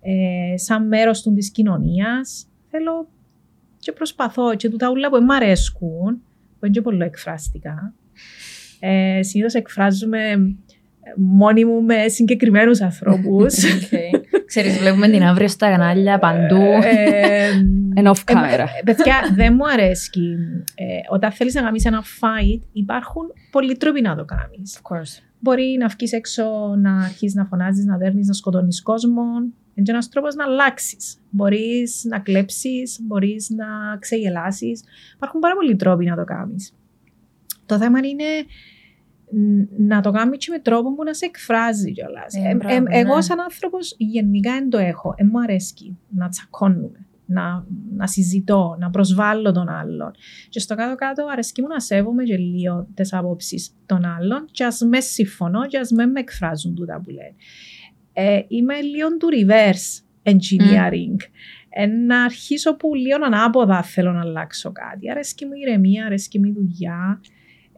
Speaker 2: Ε, σαν μέρος του της κοινωνίας θέλω και προσπαθώ και τούτα ούλα που μου αρέσκουν που είναι και πολύ εκφραστικά. Ε, Συνήθως εκφράζουμε μόνοι μου με συγκεκριμένους ανθρώπους.
Speaker 1: Okay. Ξέρεις, βλέπουμε την αύριο στα κανάλια παντού.
Speaker 3: Ε, Εν off camera.
Speaker 2: Ε, παιδιά, δεν μου αρέσει. Ε, όταν θέλεις να κάνεις ένα fight, υπάρχουν πολλοί τρόποι να το κάνεις. Μπορεί να βγεις έξω, να αρχίσεις να φωνάζεις, να δέρνεις, να σκοτώνεις κόσμο. Είναι ένας τρόπος να αλλάξεις. Μπορείς να κλέψεις, μπορείς να ξεγελάσεις. Υπάρχουν πάρα πολλοί τρόποι να το κάνεις. Το θέμα είναι να το κάνει και με τρόπο που να σε εκφράζει κιόλας. Ε, ε, ε, εγώ, ναι. σαν άνθρωπος, γενικά δεν το έχω. Ε, μου αρέσει να τσακώνουμε, να, να συζητώ, να προσβάλλω τον άλλον. Και στο κάτω-κάτω αρέσκει μου να σέβομαι και λίγο τις απόψεις των άλλων, και ας μες συμφωνώ, και ας μες με εκφράζουν τούτα που λένε ε, είμαι λίγο του reverse engineering. Mm. Ε, να αρχίσω που λίγο ανάποδα θέλω να αλλάξω κάτι. Αρέσκει μου η ηρεμία, αρέσκει μου η δουλειά.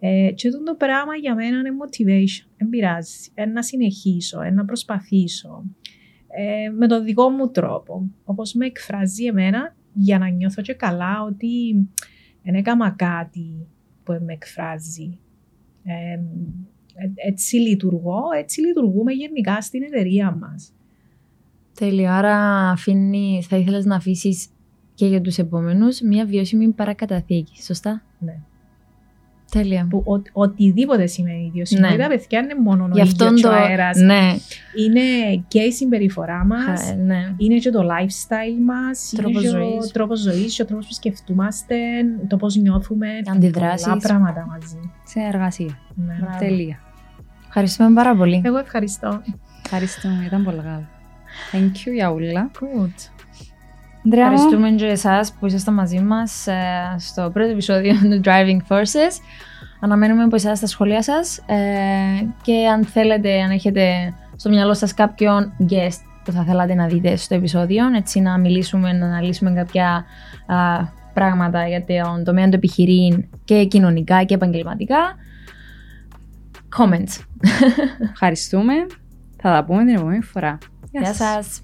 Speaker 2: Ε, και το πράγμα για μένα είναι motivation. Δεν πειράζει. Ε, να συνεχίσω, ε, να προσπαθήσω. Ε, με τον δικό μου τρόπο. Όπως με εκφράζει εμένα για να νιώθω και καλά ότι δεν έκανα κάτι που με εκφράζει. Ε, ε, έτσι λειτουργώ, έτσι λειτουργούμε γενικά στην εταιρεία μας.
Speaker 1: Τέλειο. Άρα αφήνει, θα ήθελες να αφήσεις και για τους επόμενους μια βιώσιμη παρακαταθήκη, σωστά;
Speaker 2: Ναι.
Speaker 1: Τέλεια.
Speaker 2: Που ο, οτιδήποτε σημαίνει ιδιωσιμότητα,
Speaker 1: Ναι.
Speaker 2: παιδιά, είναι μόνο ο
Speaker 1: Γι' αυτόν
Speaker 2: ίδιος
Speaker 1: το.
Speaker 2: ο αέρας.
Speaker 1: Ναι.
Speaker 2: Είναι και η συμπεριφορά μας,
Speaker 1: Χα- ναι.
Speaker 2: είναι και το lifestyle μας,
Speaker 1: Τρόπος
Speaker 2: είναι και ο
Speaker 1: ζωής.
Speaker 2: τρόπος ζωής, και ο τρόπος που σκεφτούμαστε, το πώς νιώθουμε.
Speaker 1: Αντιδράσεις.
Speaker 2: Πολλά πράγματα μαζί.
Speaker 3: Συνεργασία.
Speaker 2: Ναι.
Speaker 1: Μπράβο.
Speaker 3: Τελεία.
Speaker 1: Ευχαριστούμε πάρα πολύ.
Speaker 2: Εγώ ευχαριστώ.
Speaker 3: Ευχαριστούμε, ήταν πολύ καλό. Thank you για όλα.
Speaker 1: Good.
Speaker 3: Ανδρέα μου,
Speaker 1: Ευχαριστούμε και εσάς που ήσασταν μαζί μας στο πρώτο επεισόδιο του Driving Forces. Αναμένουμε από εσάς τα σχόλια σας και αν θέλετε, αν έχετε στο μυαλό σας κάποιον guest που θα θέλατε να δείτε στο επεισόδιο, έτσι να μιλήσουμε, να αναλύσουμε κάποια α, πράγματα για τον τομέα του επιχειρήν και κοινωνικά και επαγγελματικά. Comments.
Speaker 3: ευχαριστούμε. Θα τα πούμε την επόμενη φορά.
Speaker 1: Γεια σας.